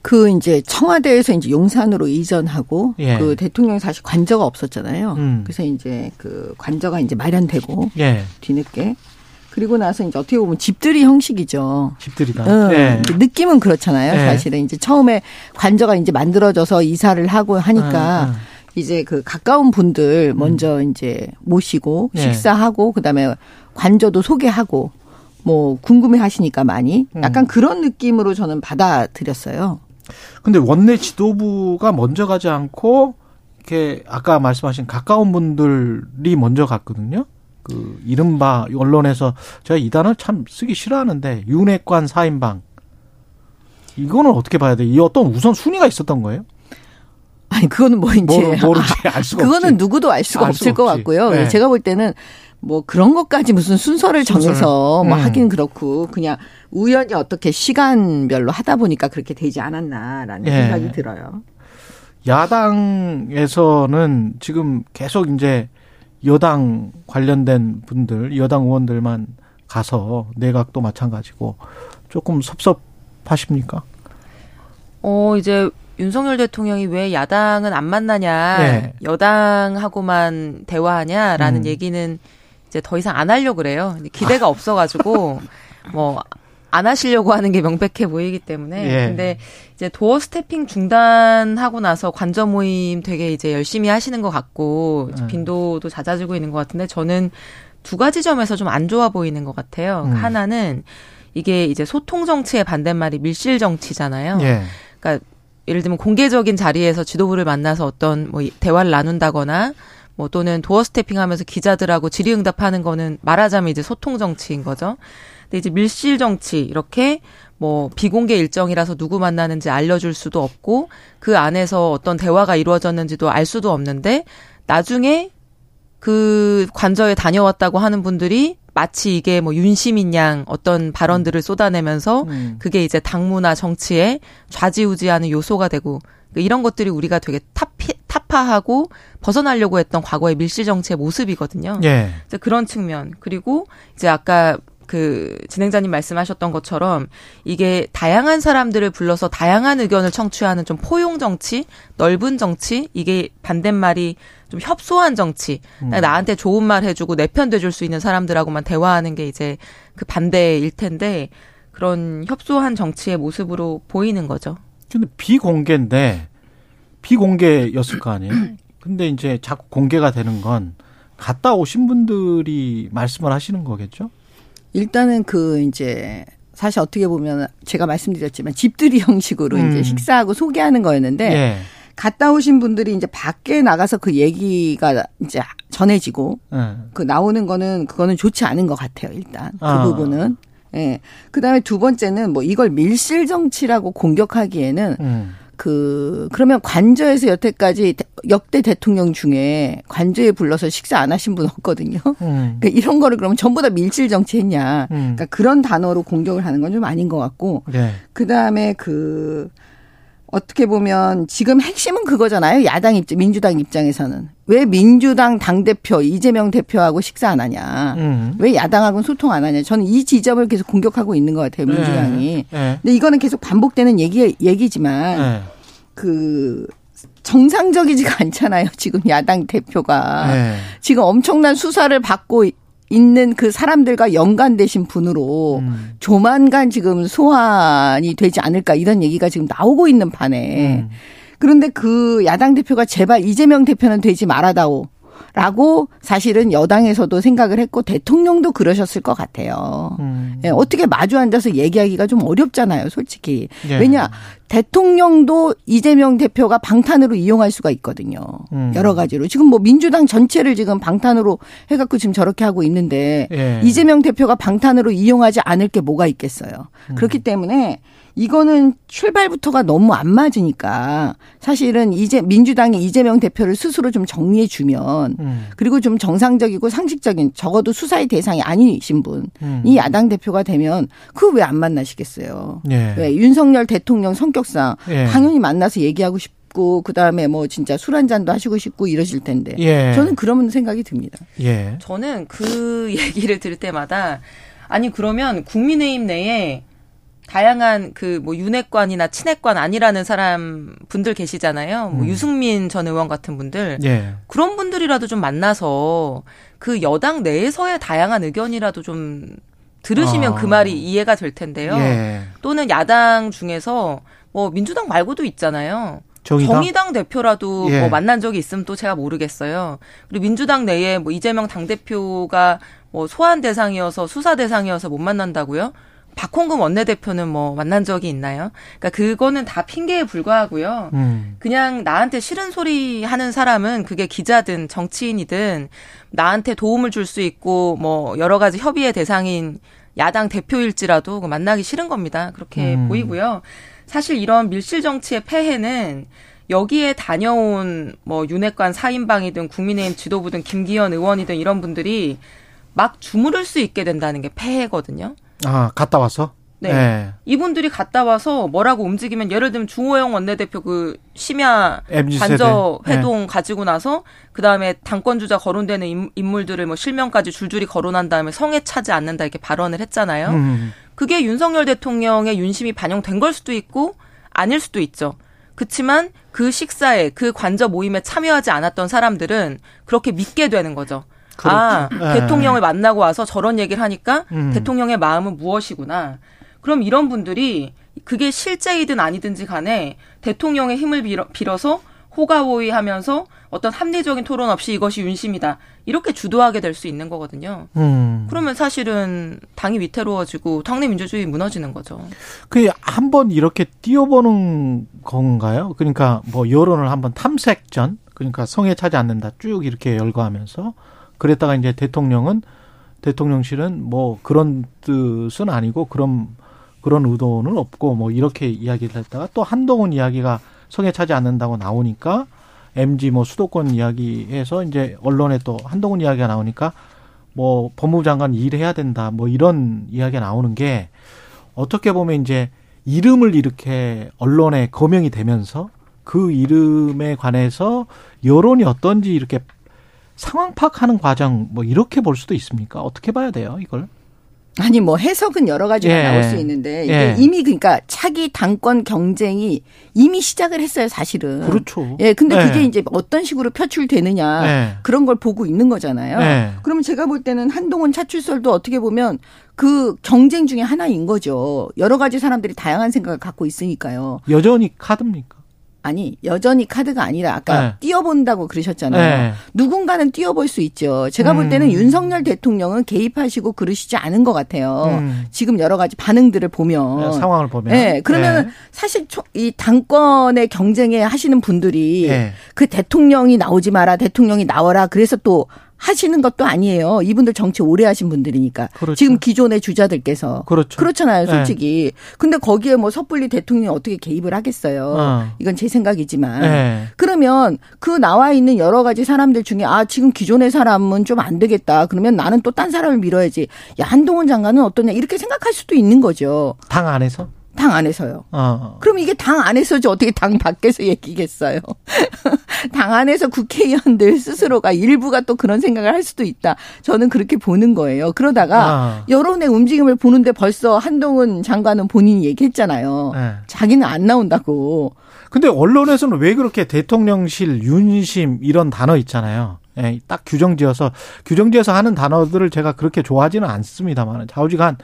그 이제 청와대에서 이제 용산으로 이전하고 예. 그 대통령이 사실 관저가 없었잖아요. 음. 그래서 이제 그 관저가 이제 마련되고 예. 뒤늦게 그리고 나서 이제 어떻게 보면 집들이 형식이죠. 집들이다. 응. 예. 이제 느낌은 그렇잖아요. 예. 사실은 이제 처음에 관저가 이제 만들어져서 이사를 하고 하니까 음, 음. 이제 그 가까운 분들 먼저 이제 모시고 네. 식사하고 그다음에 관저도 소개하고 뭐 궁금해 하시니까 많이 음. 약간 그런 느낌으로 저는 받아들였어요. 근데 원내 지도부가 먼저 가지 않고 이렇게 아까 말씀하신 가까운 분들이 먼저 갔거든요. 그 이른바 언론에서 제가 이 단어 참 쓰기 싫어하는데 윤핵관 사인방 이거는 어떻게 봐야 돼? 이 어떤 우선 순위가 있었던 거예요? 아니 그거는 뭐 이제 모르, 모르지 <laughs> 알 수가 그거는 없지. 누구도 알 수가 알 없을 수가 것 없지. 같고요. 네. 제가 볼 때는 뭐 그런 것까지 무슨 순서를 순서를. 정해서 뭐 음. 하긴 그렇고 그냥 우연히 어떻게 시간별로 하다 보니까 그렇게 되지 않았나라는 예. 생각이 들어요. 야당에서는 지금 계속 이제 여당 관련된 분들, 여당 의원들만 가서 내각도 마찬가지고 조금 섭섭하십니까? 어, 이제 윤석열 대통령이 왜 야당은 안 만나냐, 네. 여당하고만 대화하냐라는 음. 얘기는 이제 더 이상 안 하려고 그래요. 기대가 없어가지고, <laughs> 뭐, 안 하시려고 하는 게 명백해 보이기 때문에. 예. 근데 이제 도어 스태핑 중단하고 나서 관저 모임 되게 이제 열심히 하시는 것 같고, 음. 빈도도 잦아지고 있는 것 같은데, 저는 두 가지 점에서 좀 안 좋아 보이는 것 같아요. 음. 하나는 이게 이제 소통 정치의 반대말이 밀실 정치잖아요. 예. 그러니까 예를 들면 공개적인 자리에서 지도부를 만나서 어떤 뭐 대화를 나눈다거나 뭐 또는 도어 스태핑 하면서 기자들하고 질의응답하는 거는 말하자면 이제 소통 정치인 거죠. 근데 이제 밀실 정치 이렇게 뭐 비공개 일정이라서 누구 만나는지 알려줄 수도 없고 그 안에서 어떤 대화가 이루어졌는지도 알 수도 없는데 나중에 그 관저에 다녀왔다고 하는 분들이 마치 이게 뭐 윤시민 양 어떤 발언들을 쏟아내면서 음. 그게 이제 당무나 정치에 좌지우지하는 요소가 되고 그러니까 이런 것들이 우리가 되게 타피, 타파하고 벗어나려고 했던 과거의 밀실 정치의 모습이거든요. 예. 이제 그런 측면 그리고 이제 아까 그 진행자님 말씀하셨던 것처럼 이게 다양한 사람들을 불러서 다양한 의견을 청취하는 좀 포용 정치, 넓은 정치, 이게 반대말이 좀 협소한 정치. 그러니까 나한테 좋은 말 해주고 내 편 돼줄 수 있는 사람들하고만 대화하는 게 이제 그 반대일 텐데 그런 협소한 정치의 모습으로 보이는 거죠. 근데 비공개인데 비공개였을 거 아니에요? <clears throat> 근데 이제 자꾸 공개가 되는 건 갔다 오신 분들이 말씀을 하시는 거겠죠? 일단은 그 이제 사실 어떻게 보면 제가 말씀드렸지만 집들이 형식으로 음. 이제 식사하고 소개하는 거였는데 예. 갔다 오신 분들이 이제 밖에 나가서 그 얘기가 이제 전해지고 예. 그 나오는 거는 그거는 좋지 않은 것 같아요. 일단 그 아. 부분은. 예. 그다음에 두 번째는 뭐 이걸 밀실 정치라고 공격하기에는 음. 그 그러면 관저에서 여태까지 대- 역대 대통령 중에 관저에 불러서 식사 안 하신 분 없거든요. 음. <laughs> 그러니까 이런 거를 그러면 전부 다 밀실 정치했냐? 음. 그러니까 그런 단어로 공격을 하는 건 좀 아닌 것 같고 네. 그 다음에 그 어떻게 보면 지금 핵심은 그거잖아요. 야당 입장, 민주당 입장에서는 왜 민주당 당 대표 이재명 대표하고 식사 안 하냐? 음. 왜 야당하고는 소통 안 하냐? 저는 이 지점을 계속 공격하고 있는 것 같아요. 민주당이. 예. 근데 이거는 계속 반복되는 얘기 얘기지만 예. 그 정상적이지가 <laughs> 않잖아요. 지금 야당 대표가 예. 지금 엄청난 수사를 받고 있는 그 사람들과 연관되신 분으로 음. 조만간 지금 소환이 되지 않을까 이런 얘기가 지금 나오고 있는 판에 음. 그런데 그 야당 대표가 제발 이재명 대표는 되지 말아다오. 라고 사실은 여당에서도 생각을 했고 대통령도 그러셨을 것 같아요. 음. 예, 어떻게 마주 앉아서 얘기하기가 좀 어렵잖아요, 솔직히. 예. 왜냐, 대통령도 이재명 대표가 방탄으로 이용할 수가 있거든요. 음. 여러 가지로. 지금 뭐 민주당 전체를 지금 방탄으로 해갖고 지금 저렇게 하고 있는데 예. 이재명 대표가 방탄으로 이용하지 않을 게 뭐가 있겠어요. 음. 그렇기 때문에 이거는 출발부터가 너무 안 맞으니까 사실은 이제 민주당이 이재명 대표를 스스로 좀 정리해 주면 음. 그리고 좀 정상적이고 상식적인 적어도 수사의 대상이 아니신 분이 음. 야당 대표가 되면 그 왜 안 만나시겠어요? 예. 왜 윤석열 대통령 성격상 예. 당연히 만나서 얘기하고 싶 고 그다음에 뭐 진짜 술 한 잔도 하시고 싶고 이러실 텐데 예. 저는 그런 생각이 듭니다. 예. 저는 그 <laughs> 얘기를 들을 때마다 아니 그러면 국민의힘 내에 다양한 그 뭐 윤핵관이나 친핵관 아니라는 사람 분들 계시잖아요. 뭐 음. 유승민 전 의원 같은 분들 예. 그런 분들이라도 좀 만나서 그 여당 내에서의 다양한 의견이라도 좀 들으시면 아. 그 말이 이해가 될 텐데요. 예. 또는 야당 중에서 뭐 민주당 말고도 있잖아요. 정의당? 대표라도 예. 뭐 만난 적이 있으면 또 제가 모르겠어요. 그리고 민주당 내에 뭐 이재명 당 대표가 뭐 소환 대상이어서 수사 대상이어서 못 만난다고요? 박홍근 원내대표는 뭐 만난 적이 있나요? 그러니까 그거는 다 핑계에 불과하고요. 음. 그냥 나한테 싫은 소리 하는 사람은 그게 기자든 정치인이든 나한테 도움을 줄 수 있고 뭐 여러 가지 협의의 대상인 야당 대표일지라도 그 만나기 싫은 겁니다. 그렇게 음. 보이고요. 사실 이런 밀실 정치의 폐해는 여기에 다녀온 뭐 윤핵관 사인방이든 국민의힘 지도부든 김기현 의원이든 이런 분들이 막 주무를 수 있게 된다는 게 폐해거든요. 아, 갔다 왔어? 네. 예. 이분들이 갔다 와서 뭐라고 움직이면 예를 들면 주호영 원내대표 그 심야. 관저 네. 회동 가지고 나서 그 다음에 당권 주자 거론되는 인- 인물들을 뭐 실명까지 줄줄이 거론한 다음에 성에 차지 않는다 이렇게 발언을 했잖아요. 음. 그게 윤석열 대통령의 윤심이 반영된 걸 수도 있고 아닐 수도 있죠. 그렇지만 그 식사에 그 관저 모임에 참여하지 않았던 사람들은 그렇게 믿게 되는 거죠. 아. 예. 대통령을 만나고 와서 저런 얘기를 하니까 음. 대통령의 마음은 무엇이구나. 그럼 이런 분들이 그게 실제이든 아니든지 간에 대통령의 힘을 빌어, 빌어 서 호가호위 하면서 어떤 합리적인 토론 없이 이것이 윤심이다. 이렇게 주도하게 될 수 있는 거거든요. 음. 그러면 사실은 당이 위태로워지고 당내 민주주의 무너지는 거죠. 그 한번 이렇게 띄워보는 건가요? 그러니까 뭐 여론을 한번 탐색전, 그러니까 성에 차지 않는다 쭉 이렇게 열거하면서 그랬다가 이제 대통령은 대통령실은 뭐 그런 뜻은 아니고 그런 그런 의도는 없고 뭐 이렇게 이야기를 했다가 또 한동훈 이야기가 성에 차지 않는다고 나오니까 MG 뭐 수도권 이야기해서 이제 언론에 또 한동훈 이야기가 나오니까 뭐 법무부 장관 일해야 된다 뭐 이런 이야기가 나오는 게 어떻게 보면 이제 이름을 이렇게 언론에 거명이 되면서 그 이름에 관해서 여론이 어떤지 이렇게 상황 파악하는 과정 뭐 이렇게 볼 수도 있습니까? 어떻게 봐야 돼요, 이걸? 아니 뭐 해석은 여러 가지가 예. 나올 수 있는데 이게 예. 이미 그러니까 차기 당권 경쟁이 이미 시작을 했어요 사실은. 그렇죠. 예, 근데 예. 그게 이제 어떤 식으로 표출되느냐 예. 그런 걸 보고 있는 거잖아요. 예. 그러면 제가 볼 때는 한동훈 차출설도 어떻게 보면 그 경쟁 중에 하나인 거죠. 여러 가지 사람들이 다양한 생각을 갖고 있으니까요. 여전히 카드입니까? 아니 여전히 카드가 아니라 아까 네. 띄워본다고 그러셨잖아요. 네. 누군가는 띄워볼 수 있죠. 제가 볼 때는 음. 윤석열 대통령은 개입하시고 그러시지 않은 것 같아요. 음. 지금 여러 가지 반응들을 보면 상황을 보면. 네, 그러면 사실 초- 이 당권의 경쟁에 하시는 분들이 예. 그 대통령이 나오지 마라, 대통령이 나와라. 그래서 또 하시는 것도 아니에요. 이분들 정치 오래 하신 분들이니까. 그렇죠. 지금 기존의 주자들께서 그렇죠. 그렇잖아요, 네. 솔직히. 근데 거기에 뭐 섣불리 대통령이 어떻게 개입을 하겠어요. 어. 이건 제 생각이지만. 네. 그러면 그 나와 있는 여러 가지 사람들 중에 아 지금 기존의 사람은 좀 안 되겠다. 그러면 나는 또 딴 사람을 밀어야지. 야 한동훈 장관은 어떠냐 이렇게 생각할 수도 있는 거죠. 당 안에서? 당 안에서요. 어. 그럼 이게 당 안에서지 어떻게 당 밖에서 얘기겠어요? <laughs> 당 안에서 국회의원들 스스로가 일부가 또 그런 생각을 할 수도 있다. 저는 그렇게 보는 거예요. 그러다가 아. 여론의 움직임을 보는데 벌써 한동훈 장관은 본인이 얘기했잖아요. 네. 자기는 안 나온다고. 근데 언론에서는 왜 그렇게 대통령실, 윤심 이런 단어 있잖아요. 예, 딱 규정지어서 규정지어서 하는 단어들을 제가 그렇게 좋아하지는 않습니다만 좌우지간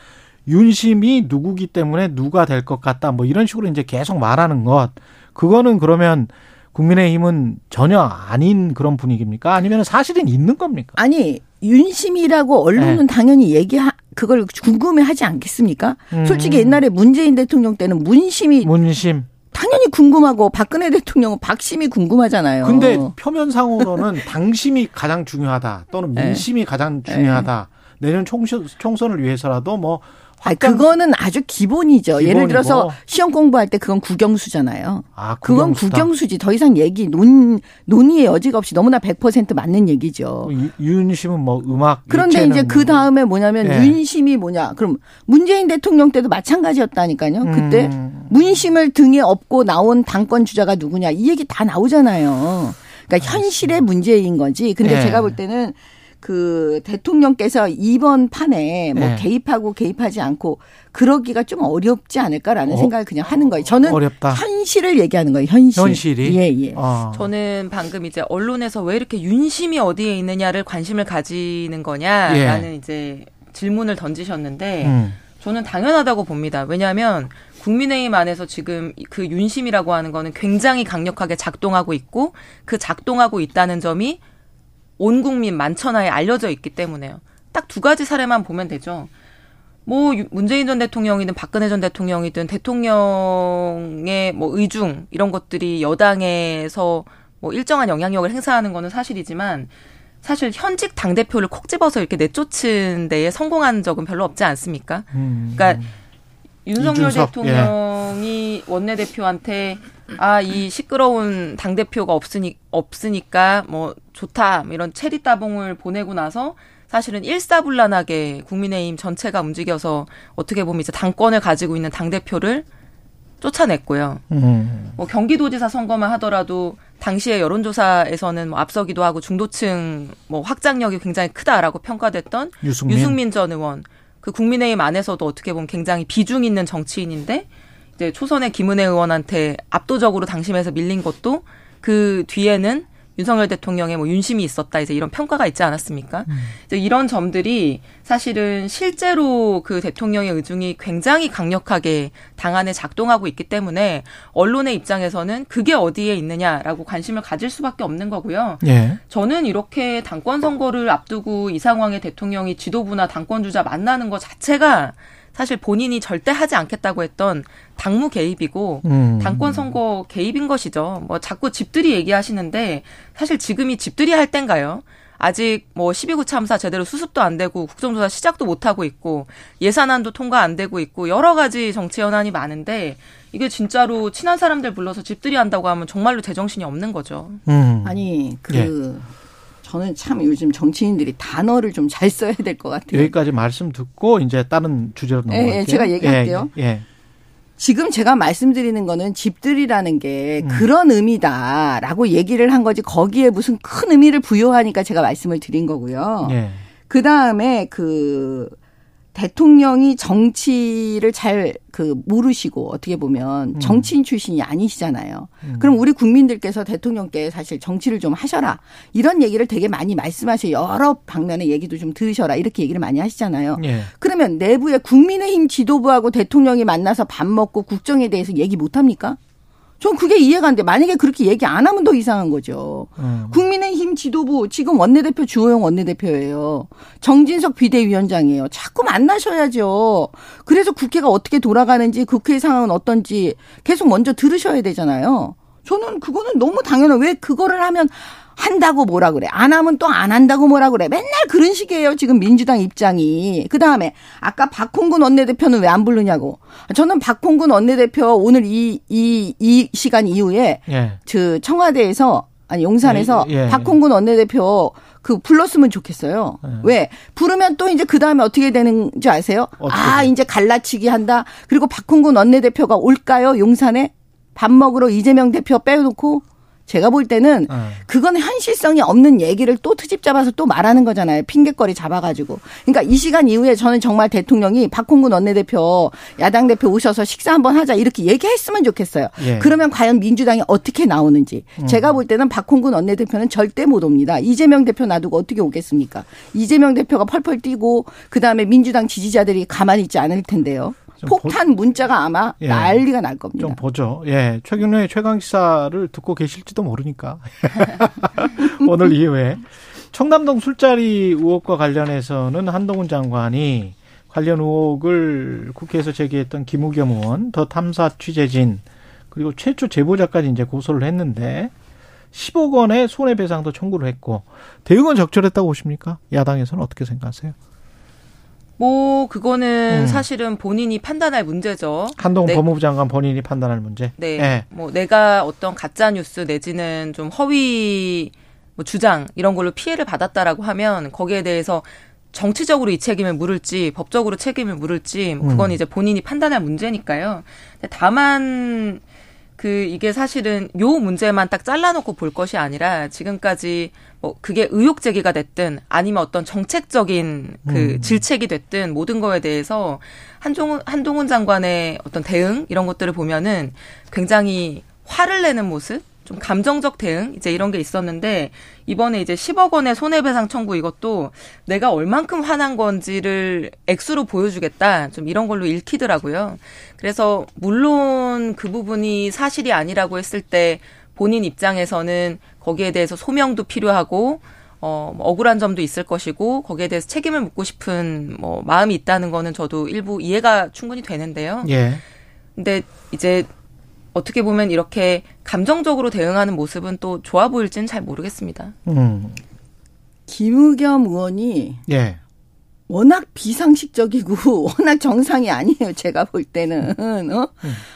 윤심이 누구기 때문에 누가 될 것 같다 뭐 이런 식으로 이제 계속 말하는 것 그거는 그러면 국민의힘은 전혀 아닌 그런 분위기입니까? 아니면 사실은 있는 겁니까? 아니 윤심이라고 언론은 네. 당연히 얘기하 그걸 궁금해하지 않겠습니까? 음. 솔직히 옛날에 문재인 대통령 때는 문심이 문심 당연히 궁금하고 박근혜 대통령은 박심이 궁금하잖아요. 근데 표면상으로는 <laughs> 당심이 가장 중요하다 또는 네. 민심이 가장 중요하다. 내년 총선, 총선을 위해서라도 뭐 확장- 그거는 아주 기본이죠. 예를 기본이고. 들어서 시험 공부할 때 그건 국영수잖아요. 아, 그건. 국영수지. 더 이상 얘기 논 논의의 여지가 없이 너무나 100% 맞는 얘기죠. 유- 윤심은 뭐 음악 그런데 이제 그 다음에 뭐냐면 예. 윤심이 뭐냐? 그럼 문재인 대통령 때도 마찬가지였다니까요. 그때 음. 문심을 등에 업고 나온 당권 주자가 누구냐 이 얘기 다 나오잖아요. 그러니까 현실의 문제인 거지. 근데 예. 제가 볼 때는 그 대통령께서 이번 판에 뭐 예. 개입하고 개입하지 않고 그러기가 좀 어렵지 않을까라는 어? 생각을 그냥 하는 거예요. 저는 어렵다. 현실을 얘기하는 거예요. 현실. 현실이? 예, 예. 어. 저는 방금 이제 언론에서 왜 이렇게 윤심이 어디에 있느냐를 관심을 가지는 거냐라는 이제 질문을 던지셨는데 음. 저는 당연하다고 봅니다. 왜냐하면 국민의힘 안에서 지금 그 윤심이라고 하는 거는 굉장히 강력하게 작동하고 있고 그 작동하고 있다는 점이 온 국민 만천하에 알려져 있기 때문에요. 딱 두 가지 사례만 보면 되죠. 뭐 유- 문재인 전 대통령이든 박근혜 전 대통령이든 대통령의 뭐 의중 이런 것들이 여당에서 뭐 일정한 영향력을 행사하는 거는 사실이지만 사실 현직 당 대표를 콕 집어서 이렇게 내쫓은 데에 성공한 적은 별로 없지 않습니까? 음. 그러니까 윤석열 이준석, 대통령이 원내 대표한테 아 이 시끄러운 당 대표가 없으니 없으니까 뭐 좋다 뭐 이런 체리 따봉을 보내고 나서 사실은 일사불란하게 국민의힘 전체가 움직여서 어떻게 보면 이제 당권을 가지고 있는 당 대표를 쫓아냈고요. 음. 뭐 경기도지사 선거만 하더라도 당시에 여론조사에서는 뭐 앞서기도 하고 중도층 뭐 확장력이 굉장히 크다라고 평가됐던 유승민. 유승민 전 의원 그 국민의힘 안에서도 어떻게 보면 굉장히 비중 있는 정치인인데 이제 초선의 김은혜 의원한테 압도적으로 당심에서 밀린 것도 그 뒤에는 윤석열 대통령의 뭐 윤심이 있었다 이제 이런 평가가 있지 않았습니까? 이제 이런 점들이 사실은 실제로 그 대통령의 의중이 굉장히 강력하게 당 안에 작동하고 있기 때문에 언론의 입장에서는 그게 어디에 있느냐라고 관심을 가질 수밖에 없는 거고요. 예. 저는 이렇게 당권 선거를 앞두고 이 상황에 대통령이 지도부나 당권 주자 만나는 것 자체가 사실 본인이 절대 하지 않겠다고 했던 당무 개입이고 음. 당권 선거 개입인 것이죠. 뭐 자꾸 집들이 얘기하시는데 사실 지금이 집들이 할 땐가요? 아직 뭐 12구 참사 제대로 수습도 안 되고 국정조사 시작도 못 하고 있고 예산안도 통과 안 되고 있고 여러 가지 정치 현안이 많은데 이게 진짜로 친한 사람들 불러서 집들이 한다고 하면 정말로 제정신이 없는 거죠. 음. 아니 그 예. 저는 참 요즘 정치인들이 단어를 좀 잘 써야 될 것 같아요. 여기까지 말씀 듣고 이제 다른 주제로 예, 넘어갈게요. 예, 제가 얘기할게요. 예, 예. 지금 제가 말씀드리는 거는 집들이라는 게 음. 그런 의미다라고 얘기를 한 거지 거기에 무슨 큰 의미를 부여하니까 제가 말씀을 드린 거고요. 예. 그 다음에 그 대통령이 정치를 잘 그 모르시고 어떻게 보면 음. 정치인 출신이 아니시잖아요. 그럼 우리 국민들께서 대통령께 사실 정치를 좀 하셔라 이런 얘기를 되게 많이 말씀하세요. 여러 방면의 얘기도 좀 들으셔라 이렇게 얘기를 많이 하시잖아요. 예. 그러면 내부에 국민의힘 지도부하고 대통령이 만나서 밥 먹고 국정에 대해서 얘기 못 합니까? 전 그게 이해가 안 돼. 만약에 그렇게 얘기 안 하면 더 이상한 거죠. 음. 국민의힘 지도부 지금 원내대표 주호영 원내대표예요. 정진석 비대위원장이에요. 자꾸 만나셔야죠. 그래서 국회가 어떻게 돌아가는지 국회 상황은 어떤지 계속 먼저 들으셔야 되잖아요. 저는 그거는 너무 당연한 왜 그거를 하면 한다고 뭐라 그래. 안 하면 또 안 한다고 뭐라 그래. 맨날 그런 식이에요. 지금 민주당 입장이. 그 다음에 아까 박홍근 원내대표는 왜 안 부르냐고. 저는 박홍근 원내대표 오늘 이, 이, 이 시간 이후에 예. 그 청와대에서 아니 용산에서 예, 예. 박홍근 원내대표 그 불렀으면 좋겠어요. 왜 부르면 또 이제 그 다음에 어떻게 되는지 아세요? 어떻게 아? 이제 갈라치기 한다. 그리고 박홍근 원내대표가 올까요? 용산에 밥 먹으러 이재명 대표 빼놓고 제가 볼 때는 예. 그건 현실성이 없는 얘기를 또 트집 잡아서 또 말하는 거잖아요. 핑계거리 잡아가지고. 그러니까 이 시간 이후에 저는 정말 대통령이 박홍근 원내대표, 야당 대표 오셔서 식사 한번 하자 이렇게 얘기했으면 좋겠어요. 예. 그러면 과연 민주당이 어떻게 나오는지. 제가 볼 때는 박홍근 원내대표는 절대 못 옵니다. 이재명 대표 놔두고 어떻게 오겠습니까? 이재명 대표가 펄펄 뛰고 그 다음에 민주당 지지자들이 가만히 있지 않을 텐데요. 폭탄 문자가 아마 예. 난리가 날 겁니다. 좀 보죠. 예. 최경련의 최강 시사를 듣고 계실지도 모르니까. <laughs> 오늘 이후에 청담동 술자리 의혹과 관련해서는 한동훈 장관이 관련 의혹을 국회에서 제기했던 김우겸 의원, 더 탐사 취재진 그리고 최초 제보자까지 이제 고소를 했는데 10억 원의 손해배상도 청구를 했고 대응은 적절했다고 보십니까? 야당에서는 어떻게 생각하세요? 뭐 그거는 음. 사실은 본인이 판단할 문제죠. 한동훈 네. 법무부 장관 본인이 판단할 문제. 네. 예. 뭐 내가 어떤 가짜 뉴스 내지는 좀 허위 뭐 주장 이런 걸로 피해를 받았다라고 하면 거기에 대해서 정치적으로 이 책임을 물을지 법적으로 책임을 물을지 뭐 그건 음. 이제 본인이 판단할 문제니까요. 다만 그 이게 사실은 요 문제만 딱 잘라놓고 볼 것이 아니라 지금까지 뭐 그게 의혹 제기가 됐든 아니면 어떤 정책적인 그 음. 질책이 됐든 모든 거에 대해서 한종훈 한동훈 장관의 어떤 대응 이런 것들을 보면은 굉장히 화를 내는 모습 좀 감정적 대응 이제 이런 게 있었는데 이번에 이제 10억 원의 손해배상 청구 이것도 내가 얼만큼 화난 건지를 액수로 보여주겠다 좀 이런 걸로 읽히더라고요. 그래서 물론 그 부분이 사실이 아니라고 했을 때 본인 입장에서는 거기에 대해서 소명도 필요하고 어, 뭐 억울한 점도 있을 것이고 거기에 대해서 책임을 묻고 싶은 뭐 마음이 있다는 거는 저도 일부 이해가 충분히 되는데요. 예. 근데 이제 어떻게 보면 이렇게 감정적으로 대응하는 모습은 또 좋아 보일지는 잘 모르겠습니다. 음. 김의겸 의원이 예. 워낙 비상식적이고 <laughs> 워낙 정상이 아니에요. 제가 볼 때는 어?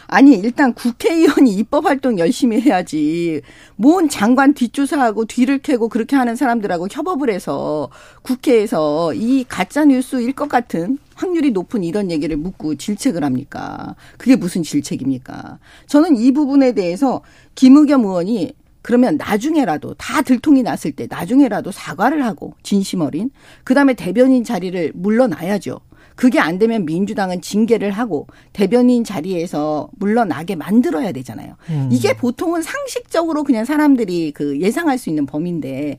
아니 일단 국회의원이 입법 활동 열심히 해야지. 뭔 장관 뒷조사하고 뒤를 캐고 그렇게 하는 사람들하고 협업을 해서 국회에서 이 가짜 뉴스일 것 같은 확률이 높은 이런 얘기를 묻고 질책을 합니까? 그게 무슨 질책입니까? 저는 이 부분에 대해서 김의겸 의원이 그러면 나중에라도 다 들통이 났을 때 나중에라도 사과를 하고 진심 어린 그다음에 대변인 자리를 물러나야죠. 그게 안 되면 민주당은 징계를 하고 대변인 자리에서 물러나게 만들어야 되잖아요. 음. 이게 보통은 상식적으로 그냥 사람들이 그 예상할 수 있는 범위인데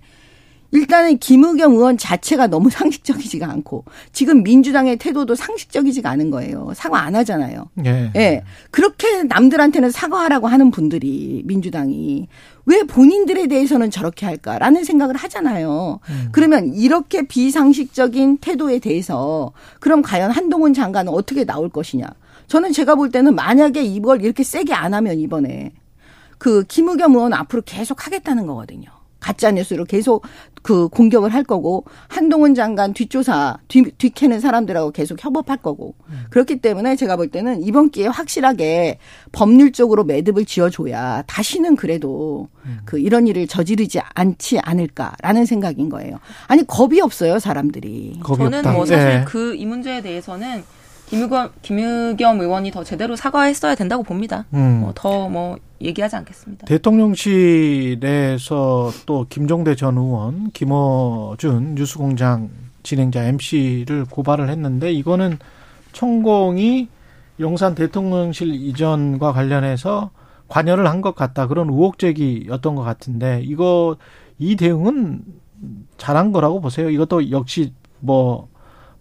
일단은 김의겸 의원 자체가 너무 <laughs> 상식적이지가 않고 지금 민주당의 태도도 상식적이지가 않은 거예요. 사과 안 하잖아요. 예. 예. 그렇게 남들한테는 사과하라고 하는 분들이 민주당이 왜 본인들에 대해서는 저렇게 할까라는 생각을 하잖아요. 그러면 이렇게 비상식적인 태도에 대해서 그럼 과연 한동훈 장관은 어떻게 나올 것이냐. 저는 제가 볼 때는 만약에 이걸 이렇게 세게 안 하면 이번에 그 김의겸 의원 앞으로 계속 하겠다는 거거든요. 가짜 뉴스로 계속 그 공격을 할 거고 한동훈 장관 뒷조사 뒤, 뒤캐는 사람들하고 계속 협업할 거고 그렇기 때문에 제가 볼 때는 이번 기회에 확실하게 법률적으로 매듭을 지어줘야 다시는 그래도 그 이런 일을 저지르지 않지 않을까라는 생각인 거예요. 아니 겁이 없어요 사람들이. 저는 뭐 사실 예. 그이 문제에 대해서는 김의겸, 김의겸 의원이 더 제대로 사과했어야 된다고 봅니다. 음. 뭐더뭐 얘기하지 않겠습니다. 대통령실에서 또 김종대 전 의원, 김어준 뉴스공장 진행자 MC를 고발을 했는데 이거는 천공이 용산 대통령실 이전과 관련해서 관여를 한 것 같다 그런 의혹 제기였던 것 같은데 이거 이 대응은 잘한 거라고 보세요. 이것도 역시 뭐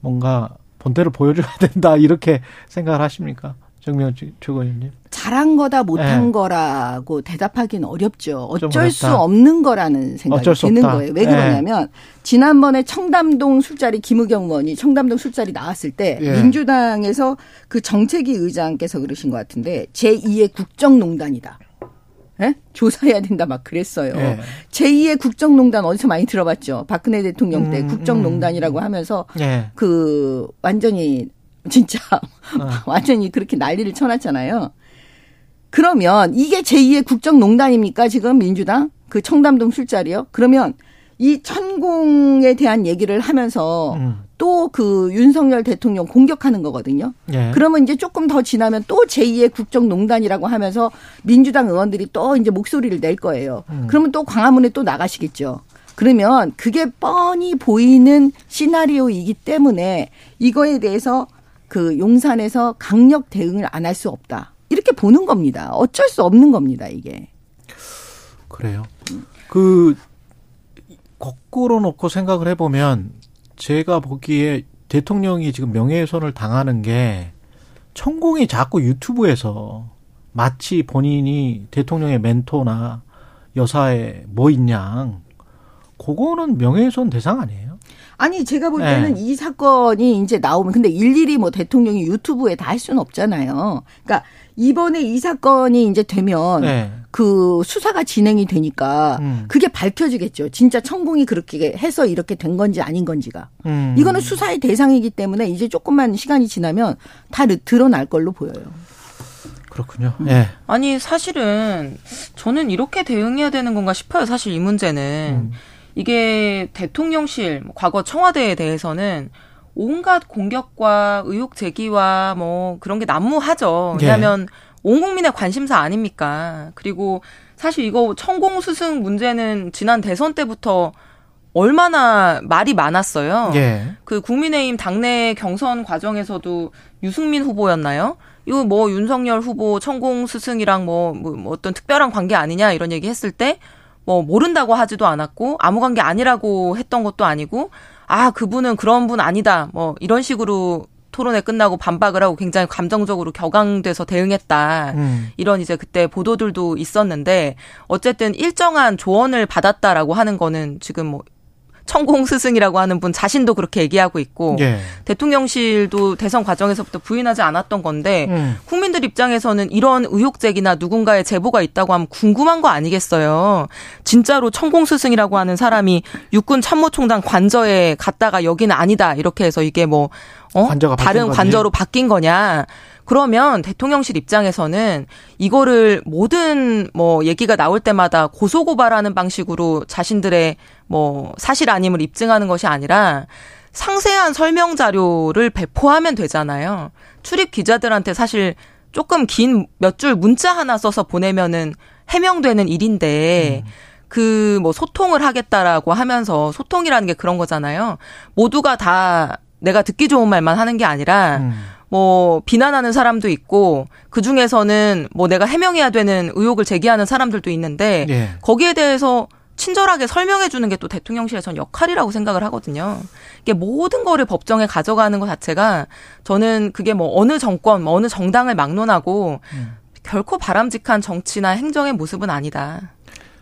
뭔가 본때를 보여줘야 된다 이렇게 생각을 하십니까, 정명 최고위원님? 잘한 거다 못한 예. 거라고 대답하기는 어렵죠. 좀 어쩔 수. 없는 거라는 생각이 드는 없다. 거예요. 왜 예. 그러냐면 지난번에 청담동 술자리 김의겸 의원이 청담동 술자리 나왔을 때 예. 민주당에서 그 정책위 의장께서 그러신 것 같은데 제2의 국정농단이다. 예? 조사해야 된다 막 그랬어요. 예. 제2의 국정농단 어디서 많이 들어봤죠. 박근혜 대통령 때 음, 국정농단이라고 하면서 예. 그 완전히 진짜 <laughs> 완전히 그렇게 난리를 쳐놨잖아요. 그러면 이게 제2의 국정농단입니까? 지금 민주당 그 청담동 술자리요? 그러면 이 천공에 대한 얘기를 하면서 또 그 윤석열 대통령 공격하는 거거든요. 예. 그러면 이제 조금 더 지나면 또 제2의 국정농단이라고 하면서 민주당 의원들이 또 이제 목소리를 낼 거예요. 음. 그러면 또 광화문에 또 나가시겠죠. 그러면 그게 뻔히 보이는 시나리오이기 때문에 이거에 대해서 그 용산에서 강력 대응을 안 할 수 없다. 이렇게 보는 겁니다. 어쩔 수 없는 겁니다, 이게. 그래요. 그 거꾸로 놓고 생각을 해보면 제가 보기에 대통령이 지금 명예훼손을 당하는 게 천공이 자꾸 유튜브에서 마치 본인이 대통령의 멘토나 여사의 뭐 있냐. 그거는 명예훼손 대상 아니에요? 아니 제가 볼 때는 네. 이 사건이 이제 나오면 근데 일일이 뭐 대통령이 유튜브에 다 할 수는 없잖아요. 그러니까 이번에 이 사건이 이제 되면 네. 그 수사가 진행이 되니까 음. 그게 밝혀지겠죠. 진짜 천공이 그렇게 해서 이렇게 된 건지 아닌 건지가. 음. 이거는 수사의 대상이기 때문에 이제 조금만 시간이 지나면 다 드러날 걸로 보여요. 그렇군요. 예. 네. 아니 사실은 저는 이렇게 대응해야 되는 건가 싶어요. 사실 이 문제는 음. 이게 대통령실 뭐 과거 청와대에 대해서는 온갖 공격과 의혹 제기와 뭐 그런 게 난무하죠. 예. 왜냐하면 예. 온 국민의 관심사 아닙니까? 그리고 사실 이거 천공 스승 문제는 지난 대선 때부터 얼마나 말이 많았어요. 예. 그 국민의힘 당내 경선 과정에서도 유승민 후보였나요? 이거 뭐 윤석열 후보 천공 스승이랑 뭐, 뭐, 뭐 어떤 특별한 관계 아니냐 이런 얘기 했을 때 뭐 모른다고 하지도 않았고 아무 관계 아니라고 했던 것도 아니고 아 그분은 그런 분 아니다 뭐 이런 식으로 토론회 끝나고 반박을 하고 굉장히 감정적으로 격앙돼서 대응했다. 음. 이런 이제 그때 보도들도 있었는데 어쨌든 일정한 조언을 받았다라고 하는 거는 지금 뭐 천공 스승이라고 하는 분 자신도 그렇게 얘기하고 있고 예. 대통령실도 대선 과정에서부터 부인하지 않았던 건데 음. 국민들 입장에서는 이런 의혹 제기나 누군가의 제보가 있다고 하면 궁금한 거 아니겠어요. 진짜로 천공 스승이라고 하는 사람이 육군 참모총장 관저에 갔다가 여기는 아니다 이렇게 해서 이게 뭐 어? 다른 관저로 바뀐 거냐. 그러면 대통령실 입장에서는 이거를 모든 뭐 얘기가 나올 때마다 고소고발하는 방식으로 자신들의 뭐 사실 아님을 입증하는 것이 아니라 상세한 설명 자료를 배포하면 되잖아요. 출입 기자들한테 사실 조금 긴 몇 줄 문자 하나 써서 보내면은 해명되는 일인데 음. 그뭐 소통을 하겠다라고 하면서 소통이라는 게 그런 거잖아요. 모두가 다 내가 듣기 좋은 말만 하는 게 아니라 음. 뭐 비난하는 사람도 있고 그 중에서는 뭐 내가 해명해야 되는 의혹을 제기하는 사람들도 있는데 예. 거기에 대해서 친절하게 설명해 주는 게 또 대통령실의 전 역할이라고 생각을 하거든요. 이게 모든 거를 법정에 가져가는 것 자체가 저는 그게 뭐 어느 정권, 뭐 어느 정당을 막론하고 음. 결코 바람직한 정치나 행정의 모습은 아니다.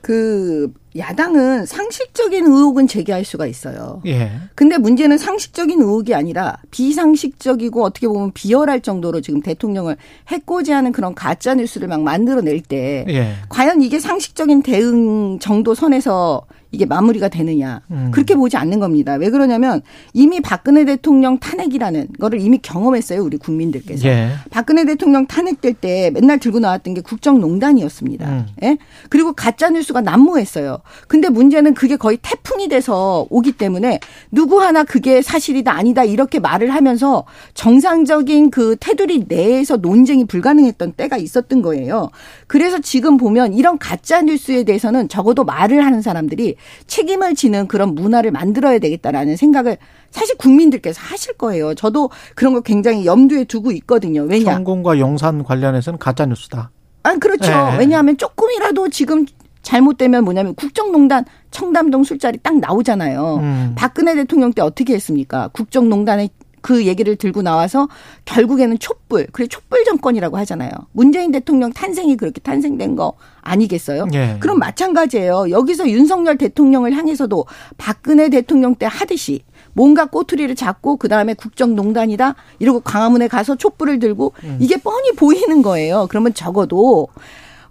그 야당은 상식적인 의혹은 제기할 수가 있어요. 예. 근데 문제는 상식적인 의혹이 아니라 비상식적이고 어떻게 보면 비열할 정도로 지금 대통령을 해코지하는 그런 가짜 뉴스를 막 만들어낼 때 예. 과연 이게 상식적인 대응 정도 선에서 이게 마무리가 되느냐 음. 그렇게 보지 않는 겁니다. 왜 그러냐면 이미 박근혜 대통령 탄핵이라는 거를 이미 경험했어요 우리 국민들께서 예. 박근혜 대통령 탄핵될 때 맨날 들고 나왔던 게 국정농단이었습니다. 음. 예? 그리고 가짜 뉴스가 난무했어요. 근데 문제는 그게 거의 태풍이 돼서 오기 때문에 누구 하나 그게 사실이다 아니다 이렇게 말을 하면서 정상적인 그 테두리 내에서 논쟁이 불가능했던 때가 있었던 거예요. 그래서 지금 보면 이런 가짜 뉴스에 대해서는 적어도 말을 하는 사람들이 책임을 지는 그런 문화를 만들어야 되겠다라는 생각을 사실 국민들께서 하실 거예요. 저도 그런 거 굉장히 염두에 두고 있거든요. 왜냐? 성공과 용산 관련해서는 가짜 뉴스다. 아, 그렇죠. 네. 왜냐하면 조금이라도 지금 잘못되면 뭐냐면 국정농단 청담동 술자리 딱 나오잖아요. 음. 박근혜 대통령 때 어떻게 했습니까? 국정농단의 그 얘기를 들고 나와서 결국에는 촛불, 그래 촛불 정권이라고 하잖아요. 문재인 대통령 탄생이 그렇게 탄생된 거 아니겠어요? 예. 그럼 마찬가지예요. 여기서 윤석열 대통령을 향해서도 박근혜 대통령 때 하듯이 뭔가 꼬투리를 잡고 그 다음에 국정농단이다 이러고 광화문에 가서 촛불을 들고 음. 이게 뻔히 보이는 거예요. 그러면 적어도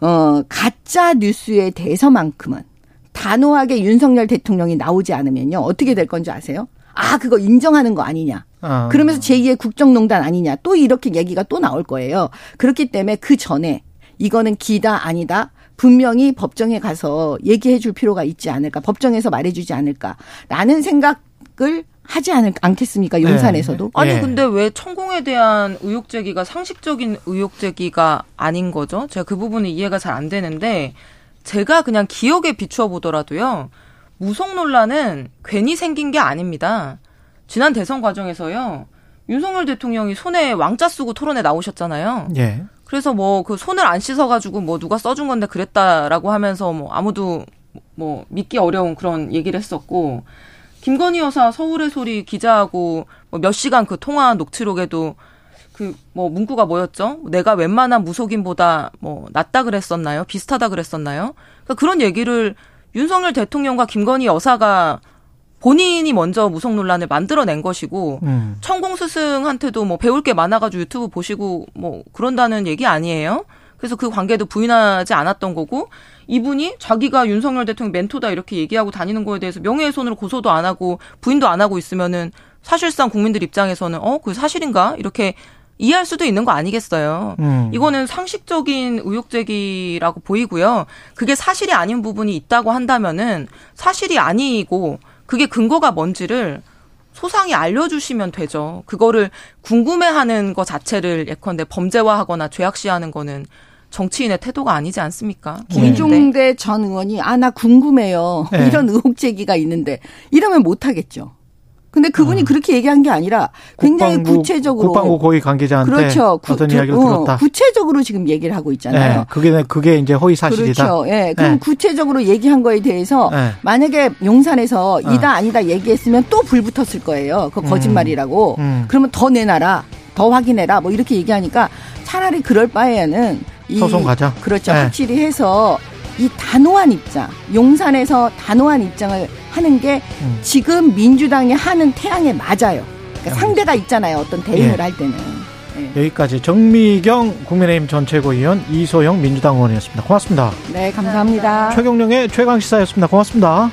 어 가짜 뉴스에 대해서만큼은 단호하게 윤석열 대통령이 나오지 않으면요 어떻게 될 건지 아세요? 아 그거 인정하는 거 아니냐? 아. 그러면서 제2의 국정농단 아니냐 또 이렇게 얘기가 또 나올 거예요. 그렇기 때문에 그 전에 이거는 기다 아니다. 분명히 법정에 가서 얘기해 줄 필요가 있지 않을까. 법정에서 말해 주지 않을까 라는 생각을 하지 않을, 않겠습니까? 용산에서도. 네. 아니, 네. 근데 왜 천공에 대한 의혹 제기가 상식적인 의혹 제기가 아닌 거죠? 제가 그 부분은 이해가 잘 안 되는데, 제가 그냥 기억에 비추어 보더라도요, 무속 논란은 괜히 생긴 게 아닙니다. 지난 대선 과정에서요. 윤석열 대통령이 손에 왕자 쓰고 토론에 나오셨잖아요. 예. 그래서 뭐 그 손을 안 씻어가지고 뭐 누가 써준 건데 그랬다라고 하면서 뭐 아무도 뭐 믿기 어려운 그런 얘기를 했었고 김건희 여사 서울의 소리 기자하고 뭐 몇 시간 그 통화 녹취록에도 그 뭐 문구가 뭐였죠? 내가 웬만한 무속인보다 뭐 낫다 그랬었나요? 비슷하다 그랬었나요? 그러니까 그런 얘기를 윤석열 대통령과 김건희 여사가 본인이 먼저 무속 논란을 만들어낸 것이고 음. 천공 스승한테도 뭐 배울 게 많아가지고 유튜브 보시고 뭐 그런다는 얘기 아니에요. 그래서 그 관계도 부인하지 않았던 거고 이분이 자기가 윤석열 대통령 멘토다 이렇게 얘기하고 다니는 거에 대해서 명예훼손으로 고소도 안 하고 부인도 안 하고 있으면은 사실상 국민들 입장에서는 어, 그 사실인가? 이렇게 이해할 수도 있는 거 아니겠어요. 음. 이거는 상식적인 의혹 제기라고 보이고요. 그게 사실이 아닌 부분이 있다고 한다면은 사실이 아니고 그게 근거가 뭔지를 소상히 알려주시면 되죠. 그거를 궁금해하는 것 자체를 예컨대 범죄화하거나 죄악시하는 거는 정치인의 태도가 아니지 않습니까? 김종대 전 의원이 아 나 궁금해요. 네. 이런 의혹 제기가 있는데 이러면 못 하겠죠. 근데 그분이 그렇게 얘기한 게 아니라 굉장히 음. 국방부- 구체적으로 국방부 고위 관계자한테 그렇죠. 구- 어떤 구- 이야기를 어, 들었다. 구체적으로 지금 얘기를 하고 있잖아요. 네, 그게 그게 이제 허위 사실이다. 그렇죠. 예. 그럼 네. 구체적으로 얘기한 거에 대해서 네. 만약에 용산에서 어. 이다 아니다 얘기했으면 또 불 붙었을 거예요. 그 거짓말이라고. 음. 그러면 더 내놔라. 더 확인해라. 뭐 이렇게 얘기하니까 차라리 그럴 바에는 이 소송 가자. 그렇죠. 네. 확실히 해서 이 단호한 입장, 용산에서 단호한 입장을 하는 게 음. 지금 민주당이 하는 태양에 맞아요. 그러니까 상대가 있잖아요. 어떤 대응을 예. 할 때는. 여기까지 정미경 국민의힘 전 최고위원 이소영 민주당 의원이었습니다. 고맙습니다. 네, 감사합니다. 최경령의 최강 시사였습니다. 고맙습니다.